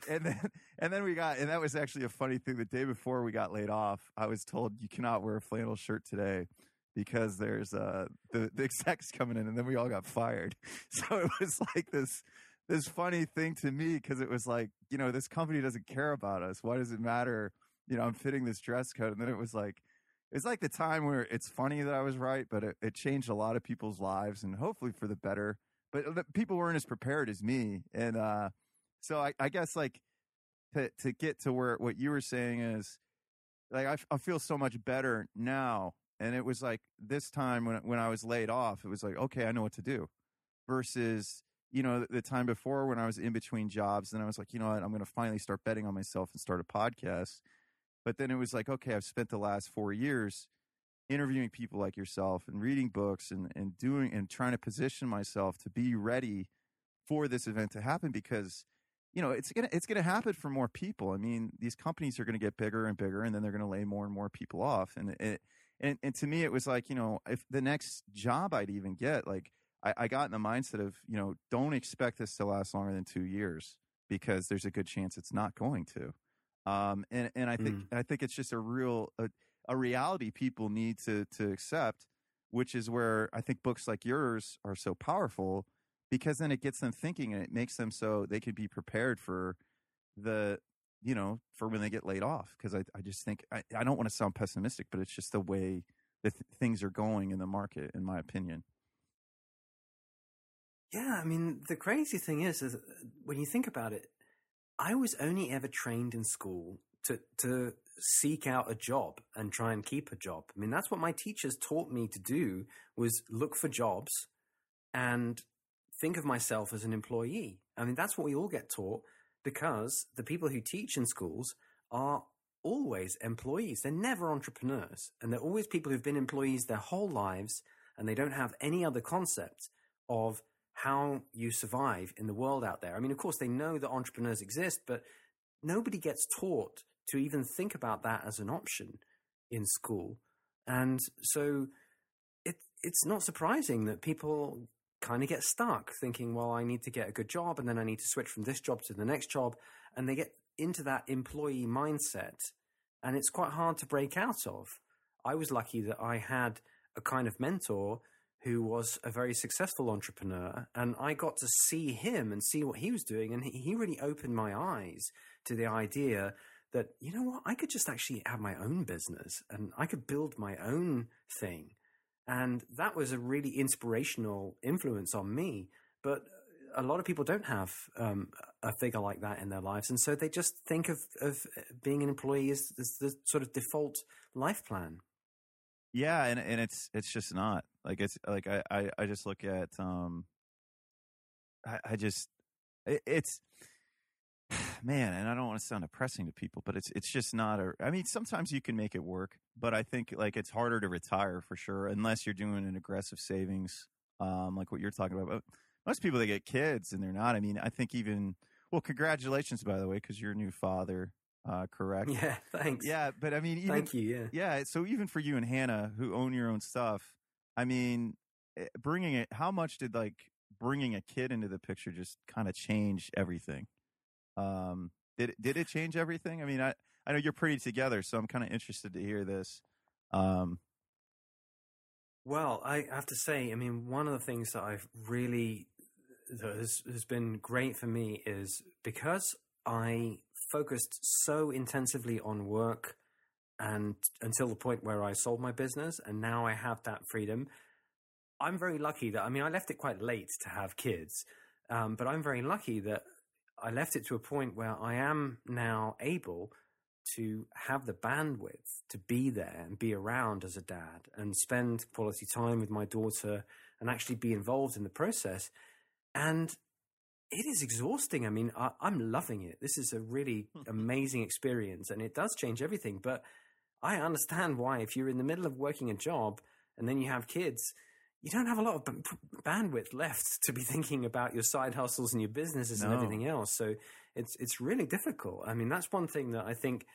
and then and then we got and that was actually a funny thing. The day before we got laid off, I was told you cannot wear a flannel shirt today because there's uh the the execs coming in and then we all got fired. So it was like this this funny thing to me because it was like you know this company doesn't care about us. Why does it matter? You know I'm fitting this dress code and then it was like it's like the time where it's funny that I was right, but it, it changed a lot of people's lives and hopefully for the better. But people weren't as prepared as me, and uh, so I, I, guess like to to get to where what you were saying is like I, I feel so much better now. And it was like this time when when I was laid off, it was like okay, I know what to do. Versus you know the, the time before when I was in between jobs, and I was like, you know what, I'm going to finally start betting on myself and start a podcast but then it was like, okay, I've spent the last four years interviewing people like yourself and reading books and, and doing and trying to position myself to be ready for this event to happen because you know it's gonna it's gonna happen for more people. I mean, these companies are gonna get bigger and bigger, and then they're gonna lay more and more people off. And it, and and to me, it was like you know, if the next job I'd even get, like I, I got in the mindset of you know, don't expect this to last longer than two years because there's a good chance it's not going to. Um, and, and I think, mm. I think it's just a real, a, a reality people need to, to accept, which is where I think books like yours are so powerful because then it gets them thinking and it makes them so they can be prepared for the, you know, for when they get laid off. Cause I, I just think, I, I don't want to sound pessimistic, but it's just the way that th- things are going in the market, in my opinion. Yeah, I mean, the crazy thing is, is when you think about it, I was only ever trained in school to to seek out a job and try and keep a job. I mean, that's what my teachers taught me to do was look for jobs and think of myself as an employee. I mean, that's what we all get taught because the people who teach in schools are always employees. They're never entrepreneurs. And they're always people who've been employees their whole lives and they don't have any other concept of how you survive in the world out there. I mean, of course, they know that entrepreneurs exist, but nobody gets taught to even think about that as an option in school. And so it, it's not surprising that people kind of get stuck thinking, well, I need to get a good job and then I need to switch from this job to the next job. And they get into that employee mindset and it's quite hard to break out of. I was lucky that I had a kind of mentor who was a very successful entrepreneur. And I got to see him and see what he was doing. And he really opened my eyes to the idea that, you know what, I could just actually have my own business and I could build my own thing. And that was a really inspirational influence on me. But a lot of people don't have um, a figure like that in their lives. And so they just think of, of being an employee as, as the sort of default life plan. Yeah, and and it's it's just not like it's like I I, I just look at um I, I just it, it's man, and I don't want to sound depressing to people, but it's it's just not a. I mean, sometimes you can make it work, but I think like it's harder to retire for sure unless you're doing an aggressive savings, um, like what you're talking about. But most people they get kids and they're not. I mean, I think even well, congratulations by the way, because you're a new father uh, correct? Yeah, thanks. Yeah, but I mean, even, thank you. Yeah, yeah. So even for you and Hannah, who own your own stuff, I mean, eh, bringing it. How much did like bringing a kid into the picture just kind of change everything? Um, did it, did it change everything? I mean, I I know you're pretty together, so I'm kind of interested to hear this. Um, well, I have to say, I mean, one of the things that I've really that has, has been great for me is because I focused so intensively on work and until the point where I sold my business and now I have that freedom. I'm very lucky that I mean I left it quite late to have kids, um, but I'm very lucky that I left it to a point where I am now able to have the bandwidth to be there and be around as a dad and spend quality time with my daughter and actually be involved in the process. And it is exhausting. I mean, I, am loving it. This is a really amazing experience, and it does change everything. But I understand why, if you're in the middle of working a job and then you have kids, you don't have a lot of b- bandwidth left to be thinking about your side hustles and your businesses no. and everything else. So it's it's really difficult. I mean, that's one thing that I think,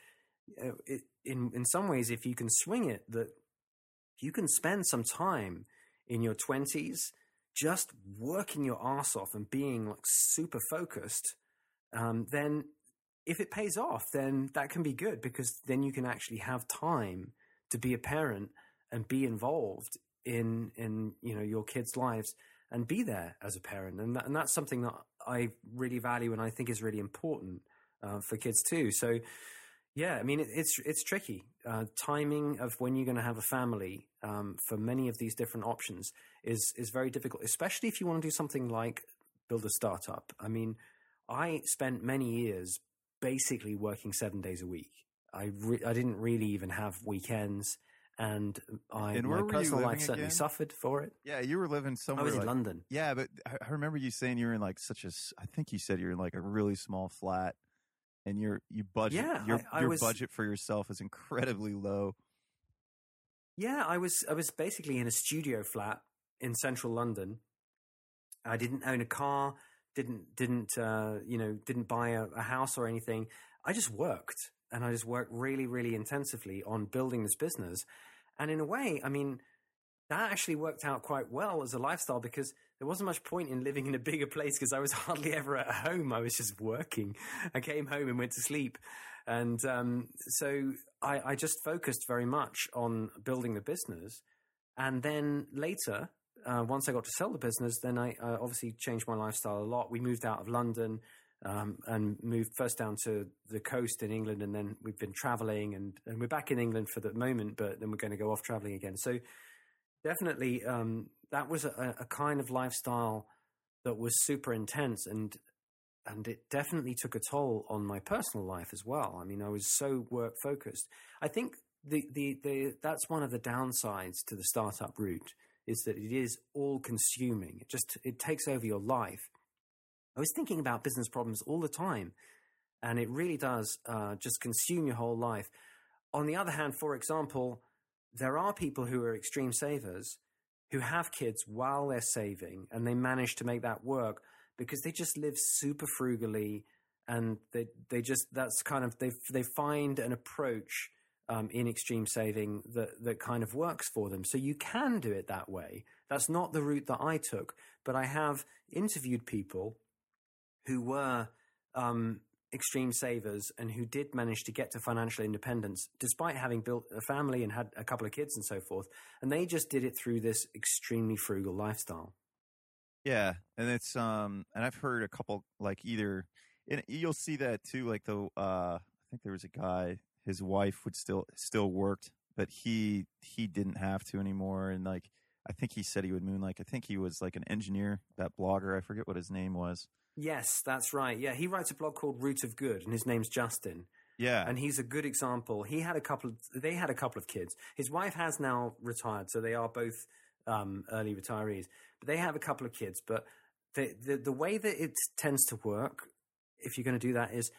uh, it, in in some ways, if you can swing it, that you can spend some time in your 20s just working your ass off and being like super focused, um, then if it pays off, then that can be good because then you can actually have time to be a parent and be involved in in you know your kids' lives and be there as a parent, and that, and that's something that I really value and I think is really important uh, for kids too. So. Yeah, I mean it, it's it's tricky. Uh, timing of when you're going to have a family um, for many of these different options is is very difficult, especially if you want to do something like build a startup. I mean, I spent many years basically working seven days a week. I re- I didn't really even have weekends and I And my personal life certainly again? suffered for it. Yeah, you were living I somewhere. was in London. Yeah, but I I remember you saying you were in like such a. I think you said you're in like a really small flat, and your you budget Yeah, your I- I your was- budget for yourself is incredibly low. Yeah, I was I was basically in a studio flat in central London. I didn't own a car, didn't didn't uh, you know didn't buy a, a house or anything. I just worked, and I just worked really really intensively on building this business. And in a way, I mean, that actually worked out quite well as a lifestyle because there wasn't much point in living in a bigger place because I was hardly ever at home. I was just working. I came home and went to sleep. And um, so I, I just focused very much on building the business. And then later, uh, once I got to sell the business, then I uh, obviously changed my lifestyle a lot. We moved out of London um, and moved first down to the coast in England, and then we've been traveling, and, and we're back in England for the moment, but then we're going to go off traveling again. So definitely, um, that was a, a kind of lifestyle that was super intense, and and it definitely took a toll on my personal life as well. I mean, I was so work focused. I think the, the, the that's one of the downsides to the startup route is that it is all consuming. It just it takes over your life. I was thinking about business problems all the time, and it really does uh, just consume your whole life. On the other hand, for example, there are people who are extreme savers who have kids while they're saving, and they manage to make that work because they just live super frugally, and they they just that's kind of they they find an approach um, in extreme saving that that kind of works for them. So you can do it that way. That's not the route that I took, but I have interviewed people who were um, extreme savers and who did manage to get to financial independence despite having built a family and had a couple of kids and so forth. And they just did it through this extremely frugal lifestyle. Yeah, and it's um, and I've heard a couple like either, and you'll see that too. Like the uh, I think there was a guy, his wife would still still worked, but he he didn't have to anymore, and like I think he said he would moonlight. I think he was like an engineer, that blogger. I forget what his name was. Yes, that's right. Yeah, he writes a blog called Root of Good, and his name's Justin. Yeah, and he's a good example. He had a couple. Of, they had a couple of kids. His wife has now retired, so they are both um, early retirees. But they have a couple of kids. But the, the the way that it tends to work, if you're going to do that, is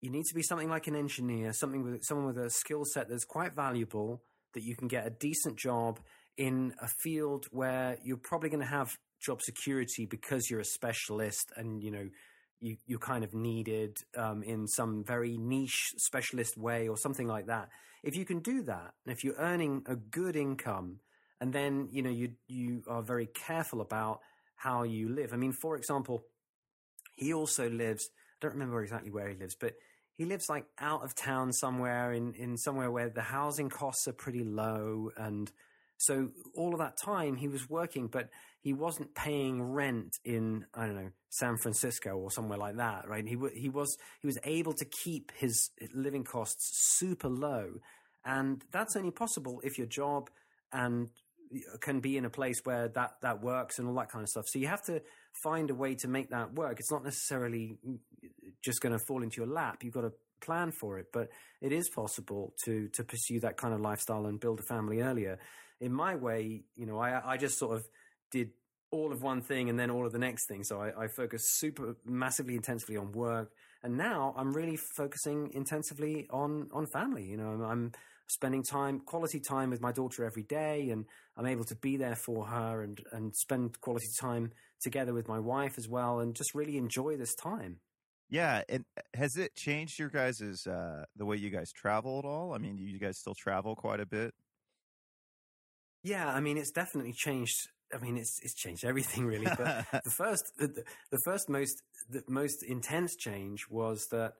you need to be something like an engineer, something with someone with a skill set that's quite valuable, that you can get a decent job in a field where you're probably going to have job security because you're a specialist and you know you, you're kind of needed um, in some very niche specialist way or something like that. If you can do that, and if you're earning a good income, and then you know you you are very careful about how you live. I mean, for example, he also lives. I don't remember exactly where he lives, but he lives like out of town somewhere in in somewhere where the housing costs are pretty low and. So all of that time he was working, but he wasn't paying rent in I don't know San Francisco or somewhere like that, right? He he was he was able to keep his living costs super low, and that's only possible if your job and can be in a place where that that works and all that kind of stuff. So you have to find a way to make that work. It's not necessarily mm, just going to fall into your lap. You've got to plan for it, but it is possible to to pursue that kind of lifestyle and build a family earlier. In my way, you know, I I just sort of did all of one thing and then all of the next thing. So I, I focused super massively intensively on work, and now I'm really focusing intensively on on family. You know, I'm, I'm spending time, quality time with my daughter every day, and I'm able to be there for her and and spend quality time together with my wife as well, and just really enjoy this time. yeah. And uh, has it changed your guys' uh, the way you guys travel at all? I mean, do you guys still travel quite a bit? Yeah, I mean, it's definitely changed. I mean, it's it's changed everything really. But the first, the, the first most the most intense change was that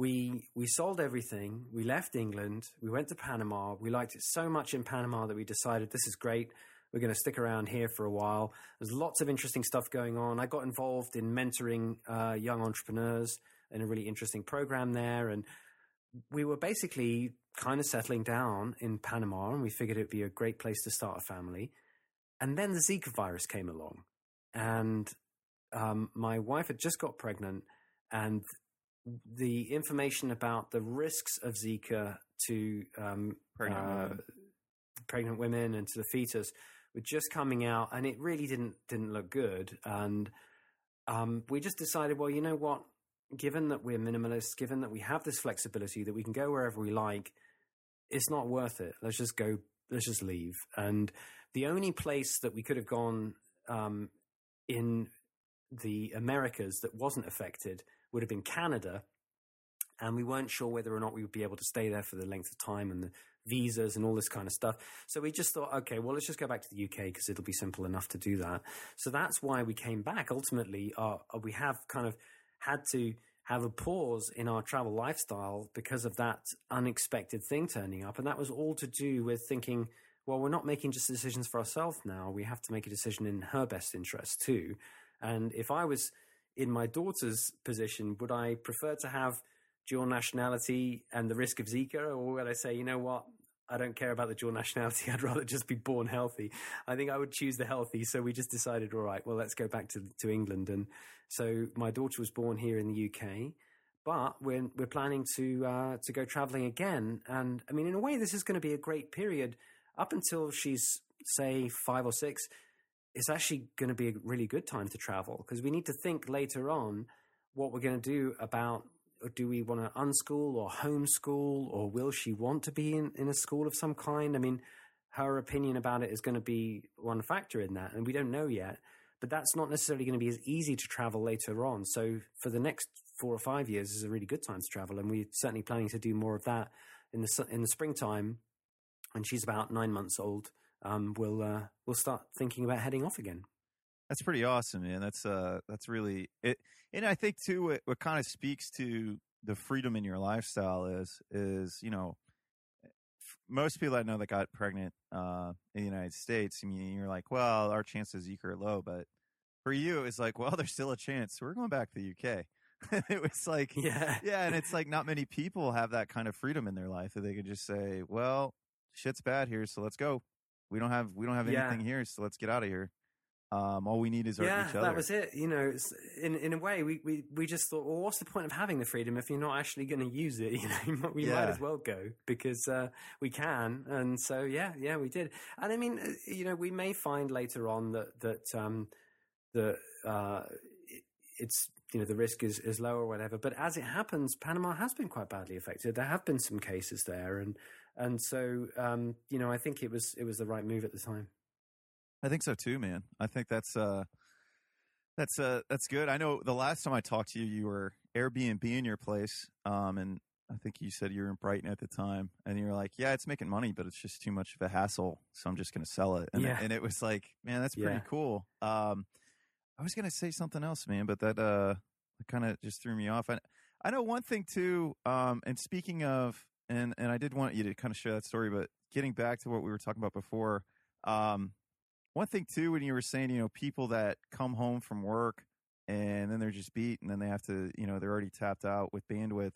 we we sold everything. We left England. We went to Panama. We liked it so much in Panama that we decided this is great. We're going to stick around here for a while. There's lots of interesting stuff going on. I got involved in mentoring uh, young entrepreneurs in a really interesting program there, and we were basically kind of settling down in Panama, and we figured it'd be a great place to start a family. And then the Zika virus came along, and um, my wife had just got pregnant, and the information about the risks of Zika to um, pregnant, uh, women. pregnant women and to the fetus were just coming out, and it really didn't didn't look good. And um, we just decided, well, you know what? Given that we're minimalists, given that we have this flexibility that we can go wherever we like, it's not worth it. Let's just go. Let's just leave. And the only place that we could have gone um, in the Americas that wasn't affected would have been Canada. And we weren't sure whether or not we would be able to stay there for the length of time and the visas and all this kind of stuff. So we just thought, okay, well, let's just go back to the UK because it'll be simple enough to do that. So that's why we came back. Ultimately, uh, we have kind of had to have a pause in our travel lifestyle because of that unexpected thing turning up. And that was all to do with thinking, well, we're not making just decisions for ourselves now. We have to make a decision in her best interest too. And if I was in my daughter's position, would I prefer to have dual nationality and the risk of Zika, or would I say, you know what, I don't care about the dual nationality. I'd rather just be born healthy. I think I would choose the healthy. So we just decided, all right, well, let's go back to to England. And so my daughter was born here in the UK, but we're we're planning to uh, to go traveling again. And I mean, in a way, this is going to be a great period up until she's say five or six it's actually going to be a really good time to travel because we need to think later on what we're going to do about uh, do we want to unschool or homeschool or will she want to be in, in a school of some kind? I mean, her opinion about it is going to be one factor in that, and we don't know yet. But that's not necessarily going to be as easy to travel later on. So for the next four or five years is a really good time to travel, and we're certainly planning to do more of that in the in the springtime. And she's about nine months old um, we'll uh, we'll start thinking about heading off again. That's pretty awesome, man. That's uh, that's really it. And I think too, what, what kind of speaks to the freedom in your lifestyle is is you know most people I know that got pregnant uh, in the United States. I mean, you're like, well, our chances Zika are low, but for you, it's like, well, there's still a chance. we're going back to the UK. it was like, yeah, yeah, and it's like not many people have that kind of freedom in their life that they could just say, well, shit's bad here, so let's go. We don't have we don't have yeah. anything here, so let's get out of here. Um, all we need is our, yeah, each other. that was it. You know, in in a way, we, we we just thought, well, what's the point of having the freedom if you're not actually going to use it? You know, we yeah. might as well go because uh, we can. And so, yeah, yeah, we did. And I mean, uh, you know, we may find later on that that um, that uh, it's you know the risk is is low or whatever. But as it happens, Panama has been quite badly affected. There have been some cases there, and and so um, you know I think it was it was the right move at the time. I think so too, man. I think that's uh, that's uh, that's good. I know the last time I talked to you, you were Airbnb in your place, um, and I think you said you were in Brighton at the time, and you were like, "Yeah, it's making money, but it's just too much of a hassle, so I'm just going to sell it." And, yeah. and it was like, man, that's pretty yeah. cool. Um, I was going to say something else, man, but that uh, kind of just threw me off. I I know one thing too. Um, and speaking of and and I did want you to kind of share that story, but getting back to what we were talking about before, um, one thing too, when you were saying, you know, people that come home from work and then they're just beat, and then they have to, you know, they're already tapped out with bandwidth.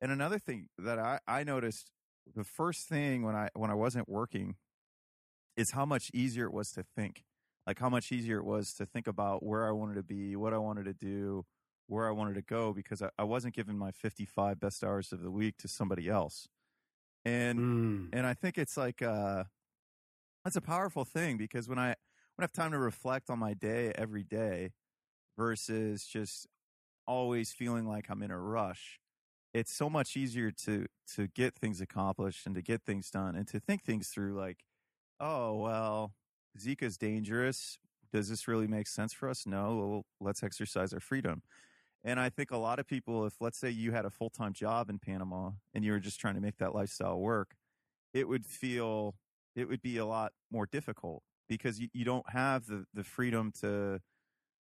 And another thing that I I noticed, the first thing when I when I wasn't working, is how much easier it was to think, like how much easier it was to think about where I wanted to be, what I wanted to do where I wanted to go because I, I wasn't giving my 55 best hours of the week to somebody else. And mm. and I think it's like uh that's a powerful thing because when I when I have time to reflect on my day every day versus just always feeling like I'm in a rush, it's so much easier to to get things accomplished and to get things done and to think things through like, oh well, Zika's dangerous. Does this really make sense for us? No. Well, let's exercise our freedom. And I think a lot of people, if let's say you had a full time job in Panama and you were just trying to make that lifestyle work, it would feel it would be a lot more difficult because you, you don't have the, the freedom to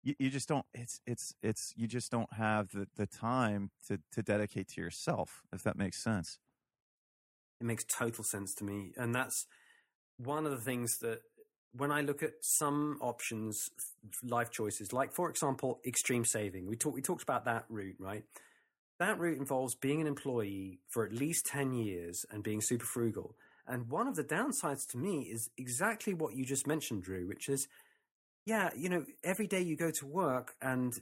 you, you just don't it's it's it's you just don't have the, the time to, to dedicate to yourself if that makes sense. It makes total sense to me. And that's one of the things that when I look at some options, life choices, like for example, extreme saving, we talked we talked about that route, right? That route involves being an employee for at least ten years and being super frugal. And one of the downsides to me is exactly what you just mentioned, Drew, which is, yeah, you know, every day you go to work and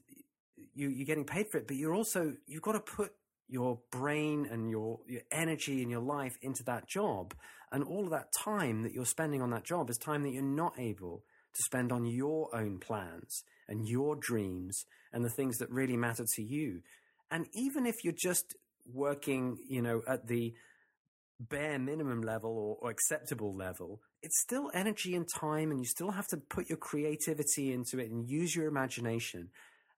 you, you're getting paid for it, but you're also you've got to put your brain and your, your energy and your life into that job. And all of that time that you're spending on that job is time that you're not able to spend on your own plans and your dreams and the things that really matter to you. And even if you're just working, you know, at the bare minimum level or, or, acceptable level, it's still energy and time, and you still have to put your creativity into it and use your imagination.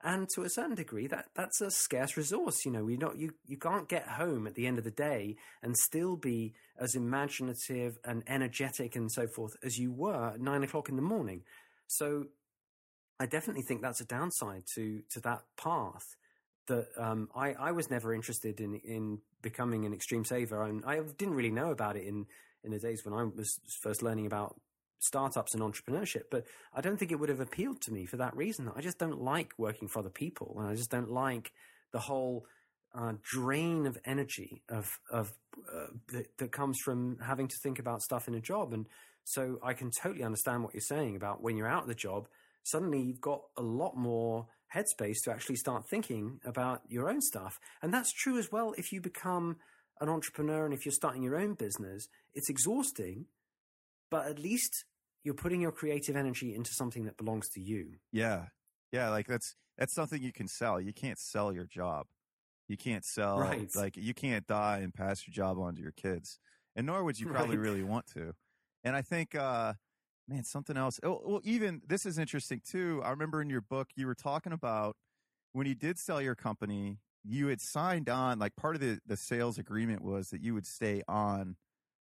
And to a certain degree, that, that's a scarce resource. You know, you not you, you can't get home at the end of the day and still be as imaginative and energetic and so forth as you were at nine o'clock in the morning. So I definitely think that's a downside to, to that path that um, I, I was never interested in, in becoming an extreme saver. And I didn't really know about it in, in the days when I was first learning about startups and entrepreneurship, but I don't think it would have appealed to me for that reason. I just don't like working for other people, and I just don't like the whole uh, drain of energy of of uh, that, that, comes from having to think about stuff in a job. And so I can totally understand what you're saying about when you're out of the job, suddenly you've got a lot more headspace to actually start thinking about your own stuff. And that's true as well if you become an entrepreneur and if you're starting your own business. It's exhausting but at least you're putting your creative energy into something that belongs to you. Yeah. Yeah, like that's that's something you can sell. You can't sell your job. You can't sell right. like you can't die and pass your job on to your kids. And nor would you probably right. really want to. And I think uh man, something else. Oh, well, even this is interesting too. I remember in your book you were talking about when you did sell your company, you had signed on like part of the the sales agreement was that you would stay on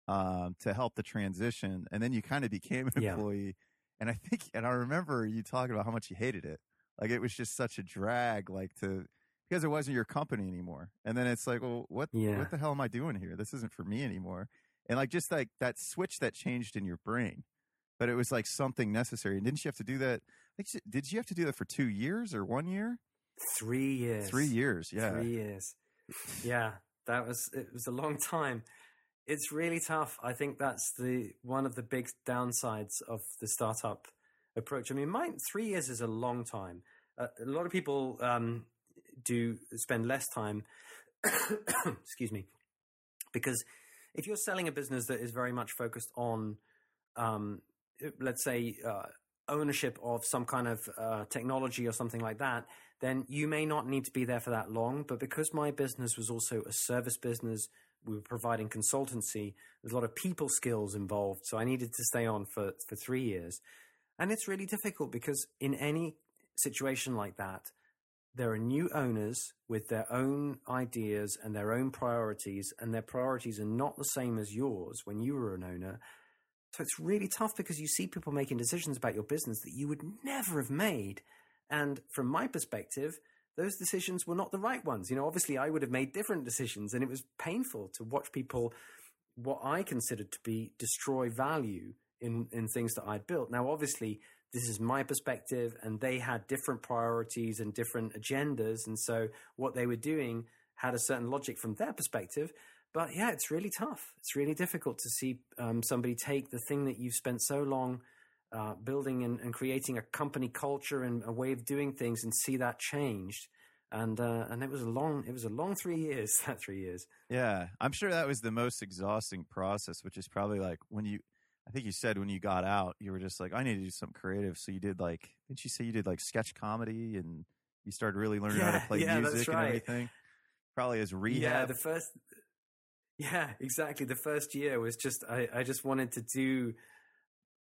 um, to help the transition. And then you kind of became an yeah. employee. And I think, and I remember you talking about how much you hated it. Like it was just such a drag, like to, because it wasn't your company anymore. And then it's like, well, what, yeah. what the hell am I doing here? This isn't for me anymore. And like just like that switch that changed in your brain, but it was like something necessary. And didn't you have to do that? Like, did you have to do that for two years or one year? Three years. Three years. Yeah. Three years. Yeah. That was, it was a long time it's really tough. I think that's the one of the big downsides of the startup approach. I mean, three years is a long time. Uh, a lot of people um, do spend less time. excuse me, because if you're selling a business that is very much focused on, um, let's say, uh, ownership of some kind of uh, technology or something like that, then you may not need to be there for that long. But because my business was also a service business we were providing consultancy. There's a lot of people skills involved. So I needed to stay on for, for three years. And it's really difficult because in any situation like that, there are new owners with their own ideas and their own priorities, and their priorities are not the same as yours when you were an owner. So it's really tough because you see people making decisions about your business that you would never have made. And from my perspective, those decisions were not the right ones. You know, obviously I would have made different decisions and it was painful to watch people what I considered to be destroy value in, in things that I'd built. Now, obviously, this is my perspective and they had different priorities and different agendas. And so what they were doing had a certain logic from their perspective. But yeah, it's really tough. It's really difficult to see um, somebody take the thing that you've spent so long – uh, building and, and, creating a company culture and a way of doing things and see that changed. And uh, and it was a long it was a long three years that three years. Yeah, I'm sure that was the most exhausting process, which is probably like when you. I think you said when you got out, you were just like, I need to do something creative. So you did like, didn't you say you did like sketch comedy and you started really learning yeah, how to play yeah, music right. and everything? Probably as rehab. Yeah, the first. Yeah, exactly. The first year was just I, I just wanted to do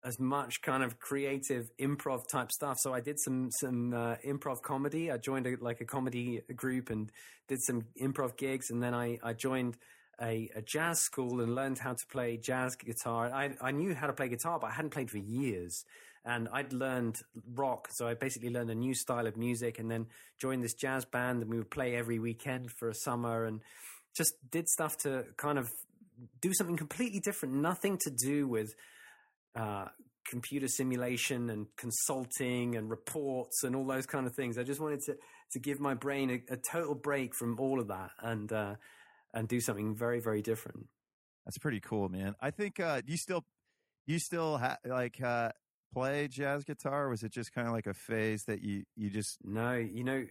as much kind of creative improv type stuff. So I did some some uh, improv comedy. I joined a, like a comedy group and did some improv gigs, and then I I joined a, a, jazz school and learned how to play jazz guitar. I, I knew how to play guitar, but I hadn't played for years. And I'd learned rock, so I basically learned a new style of music and then joined this jazz band and we would play every weekend for a summer and just did stuff to kind of do something completely different, nothing to do with uh, computer simulation and consulting and reports and all those kind of things. I just wanted to to give my brain a, a total break from all of that and uh, and do something very very different. That's pretty cool, man. I think uh, you still you still ha- like uh, play jazz guitar. was it just kind of like a phase that you you just no? You know,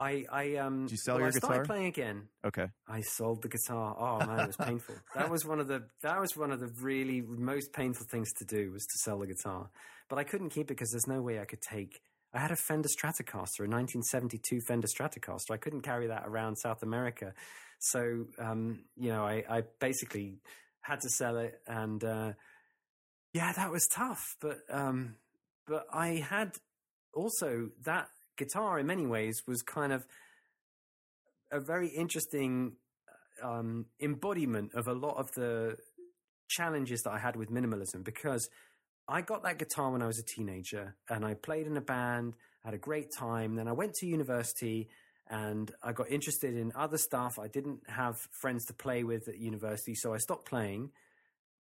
I I um. Did you sell well, your I guitar? started playing again. Okay. I sold the guitar. Oh man, it was painful. that was one of the that was one of the really most painful things to do was to sell the guitar. But I couldn't keep it because there's no way I could take. I had a Fender Stratocaster, a 1972 Fender Stratocaster. I couldn't carry that around South America, so um, you know I, I basically had to sell it, and uh, yeah, that was tough. But um, but I had also that guitar in many ways was kind of a very interesting um, embodiment of a lot of the challenges that I had with minimalism because I got that guitar when I was a teenager and I played in a band, had a great time. Then I went to university and I got interested in other stuff. I didn't have friends to play with at university, so I stopped playing.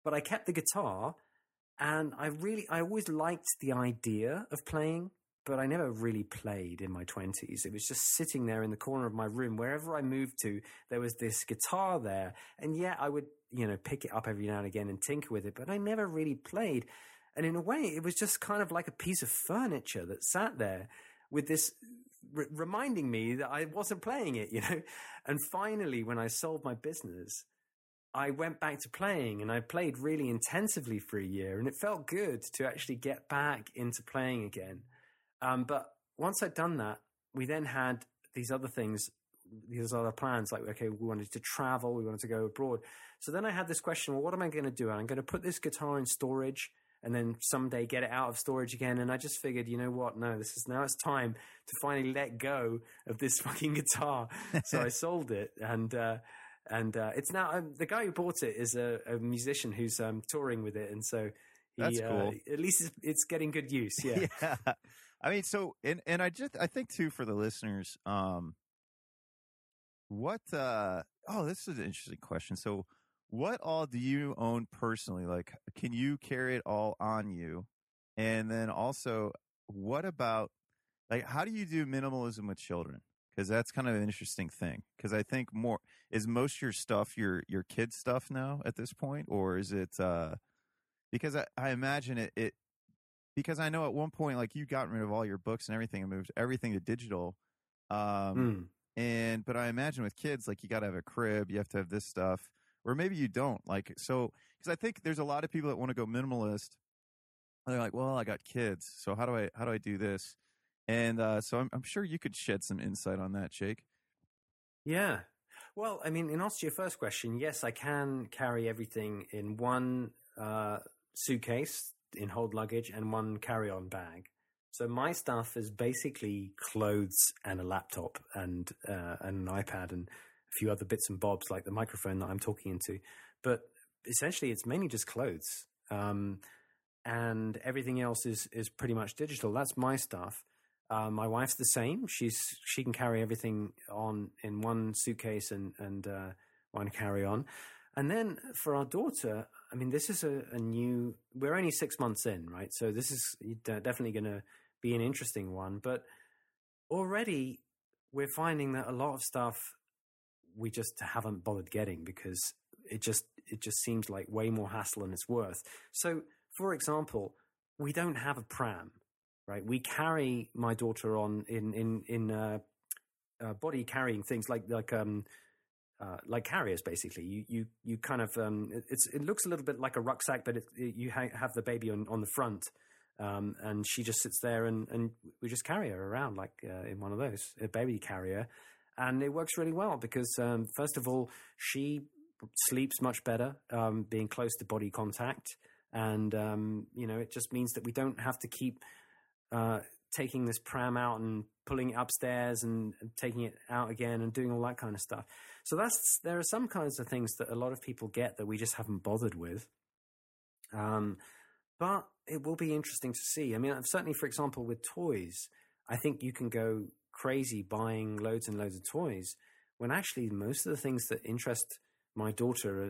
But I kept the guitar and I really, I always liked the idea of playing but I never really played in my 20s. It was just sitting there in the corner of my room. Wherever I moved to, there was this guitar there. And yeah, I would, you know, pick it up every now and again and tinker with it, but I never really played. And in a way, it was just kind of like a piece of furniture that sat there with this reminding me that I wasn't playing it, you know? And finally, when I sold my business, I went back to playing and I played really intensively for a year and it felt good to actually get back into playing again. Um, but once I'd done that, we then had these other things, these other plans. Like, okay, we wanted to travel, we wanted to go abroad. So then I had this question: Well, what am I going to do? I'm going to put this guitar in storage, and then someday get it out of storage again. And I just figured, you know what? No, this is now it's time to finally let go of this fucking guitar. so I sold it, and. Uh, and uh, it's now um, the guy who bought it is a, a musician who's um, touring with it, and so he, That's cool. Uh, at least it's, it's, getting good use. Yeah. yeah. I mean, so and and I just I think too for the listeners, um, what? uh Oh, this is an interesting question. So, what all do you own personally? Like, can you carry it all on you? And then also, what about like how do you do minimalism with children? Because that's kind of an interesting thing. Because I think more is most your stuff your your kids stuff now at this point, or is it? uh Because I, I imagine it, it because I know at one point, like you got rid of all your books and everything and moved everything to digital. Um, mm. and, but I imagine with kids, like you got to have a crib, you have to have this stuff, or maybe you don't. Like, so, cause I think there's a lot of people that want to go minimalist. They're like, well, I got kids. So how do I, how do I do this? And, uh, so I'm, I'm sure you could shed some insight on that, Jake. Yeah. Well, I mean, in answer to your first question, yes, I can carry everything in one, uh, suitcase in hold luggage and one carry on bag. So my stuff is basically clothes and a laptop and uh, and an iPad and a few other bits and bobs like the microphone that I'm talking into. But essentially, it's mainly just clothes, um, and everything else is is pretty much digital. That's my stuff. Uh, my wife's the same. She's she can carry everything on in one suitcase and and uh, one carry on. And then for our daughter, I mean, this is a, a, new. We're only six months in, right? So this is definitely going to be an interesting one. But already, we're finding that a lot of stuff we just haven't bothered getting because it just it just seems like way more hassle than it's worth. So, for example, we don't have a pram, right? We carry my daughter on in in in uh, uh, body carrying things like like um uh, like carriers, basically. You you you kind of um, it's it looks a little bit like a rucksack, but it, it, you ha- have the baby on on the front, um, and she just sits there, and and we just carry her around like uh, in one of those a baby carrier, and it works really well because um, first of all she sleeps much better um, being close to body contact, and um, you know it just means that we don't have to keep uh, taking this pram out and pulling it upstairs and, and taking it out again and doing all that kind of stuff. So that's there are some kinds of things that a lot of people get that we just haven't bothered with. Um, but it will be interesting to see. I mean, certainly, for example, with toys, I think you can go crazy buying loads and loads of toys when actually most of the things that interest my daughter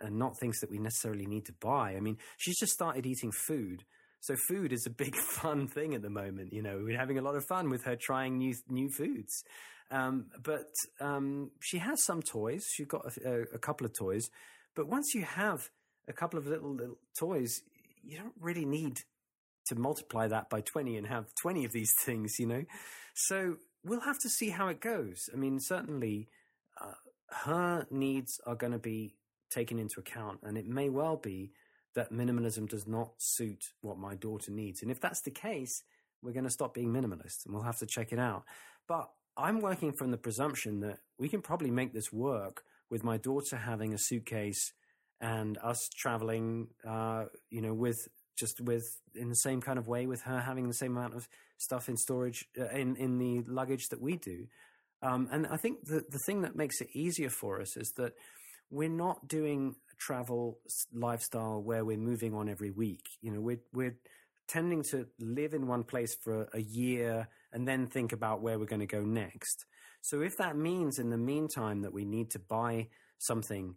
are, are not things that we necessarily need to buy. I mean, she's just started eating food. So food is a big fun thing at the moment. You know, we're having a lot of fun with her trying new new foods. Um, but um, she has some toys. She's got a, a, couple of toys. But once you have a couple of little, little toys, you don't really need to multiply that by 20 and have 20 of these things, you know? So we'll have to see how it goes. I mean, certainly uh, her needs are going to be taken into account, and it may well be that minimalism does not suit what my daughter needs. And if that's the case, we're going to stop being minimalist and we'll have to check it out. But I'm working from the presumption that we can probably make this work with my daughter having a suitcase and us traveling, uh, you know, with just with in the same kind of way with her having the same amount of stuff in storage uh, in in the luggage that we do. Um, and I think the the thing that makes it easier for us is that we're not doing travel lifestyle where we're moving on every week. You know, we're we're tending to live in one place for a year and then think about where we're going to go next. So if that means in the meantime that we need to buy something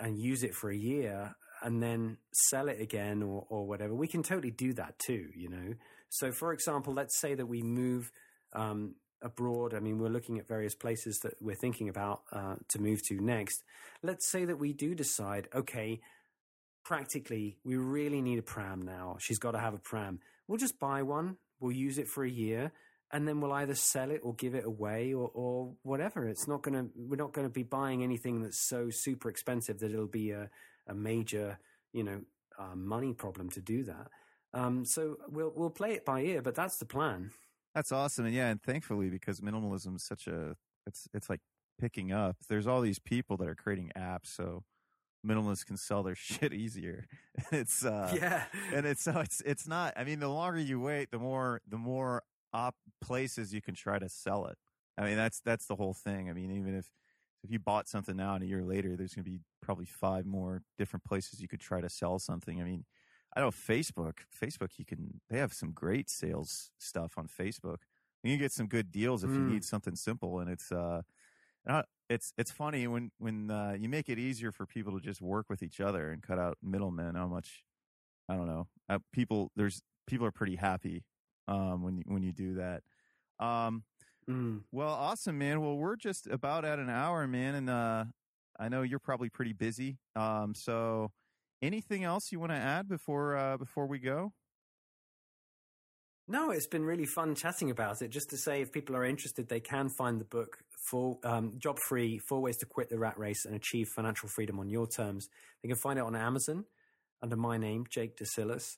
and use it for a year and then sell it again or, or whatever, we can totally do that too, you know? So for example, let's say that we move, um, abroad. I mean, we're looking at various places that we're thinking about uh, to move to next. Let's say that we do decide, okay, practically, we really need a pram now. She's got to have a pram. We'll just buy one. We'll use it for a year, and then we'll either sell it or give it away or, or whatever. It's not going to. We're not going to be buying anything that's so super expensive that it'll be a, a major, you know, uh, money problem to do that. Um, so we'll we'll play it by ear, but that's the plan. That's awesome, and yeah, and thankfully because minimalism is such a it's it's like picking up. There's all these people that are creating apps, so minimalists can sell their shit easier. it's uh, yeah, and it's so it's it's not. I mean, the longer you wait, the more the more op places you can try to sell it. I mean, that's that's the whole thing. I mean, even if if you bought something now and a year later, there's going to be probably five more different places you could try to sell something. I mean, I know Facebook. Facebook, you can they have some great sales stuff on Facebook. You can get some good deals if mm. you need something simple, and it's uh, it's it's funny when when uh, you make it easier for people to just work with each other and cut out middlemen. How much I don't know. Uh, people there's people are pretty happy um, when when you do that. Um, mm. Well, awesome, man. Well, we're just about at an hour, man, and uh, I know you're probably pretty busy. Um, so Anything else you want to add before uh, before we go? No, it's been really fun chatting about it. Just to say, if people are interested, they can find the book for um, job free, four ways to quit the rat race and achieve financial freedom on your terms. They can find it on Amazon under my name, Jake Desyllas.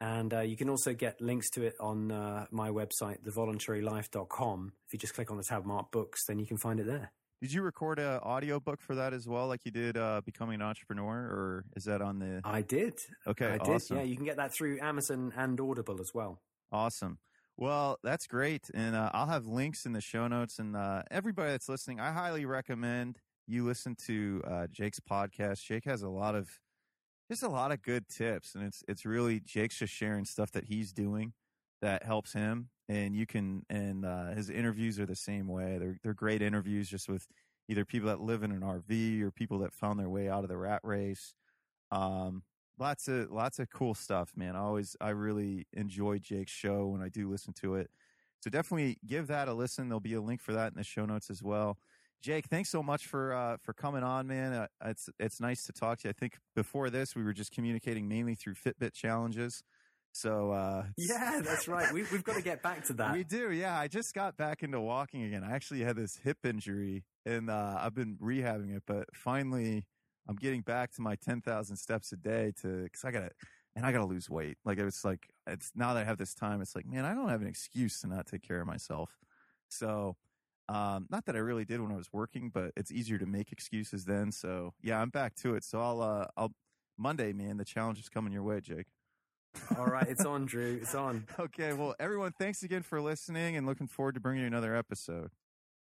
And uh, you can also get links to it on uh, my website, thevoluntarylife.com. If you just click on the tab marked books, then you can find it there. Did you record an audio book for that as well, like you did uh, becoming an entrepreneur, or is that on the? I did. Okay, I awesome. did. Yeah, you can get that through Amazon and Audible as well. Awesome. Well, that's great, and uh, I'll have links in the show notes. And uh, everybody that's listening, I highly recommend you listen to uh, Jake's podcast. Jake has a lot of just a lot of good tips, and it's it's really Jake's just sharing stuff that he's doing that helps him and you can and uh, his interviews are the same way. They're they're great interviews, just with either people that live in an RV or people that found their way out of the rat race. Um, lots of lots of cool stuff, man. I always I really enjoy Jake's show when I do listen to it. So definitely give that a listen. There'll be a link for that in the show notes as well. Jake, thanks so much for uh, for coming on, man. Uh, it's it's nice to talk to you. I think before this we were just communicating mainly through Fitbit challenges. So uh, yeah, that's right. We, we've got to get back to that. We do. Yeah, I just got back into walking again. I actually had this hip injury, and uh, I've been rehabbing it. But finally, I'm getting back to my 10,000 steps a day to because I got to and I got to lose weight. Like it's like it's now that I have this time, it's like man, I don't have an excuse to not take care of myself. So. Um, not that I really did when I was working, but it's easier to make excuses then. So yeah, I'm back to it. So I'll, uh, I'll Monday, man, the challenge is coming your way, Jake. All right, it's on, Drew. It's on. okay, well, everyone, thanks again for listening and looking forward to bringing you another episode.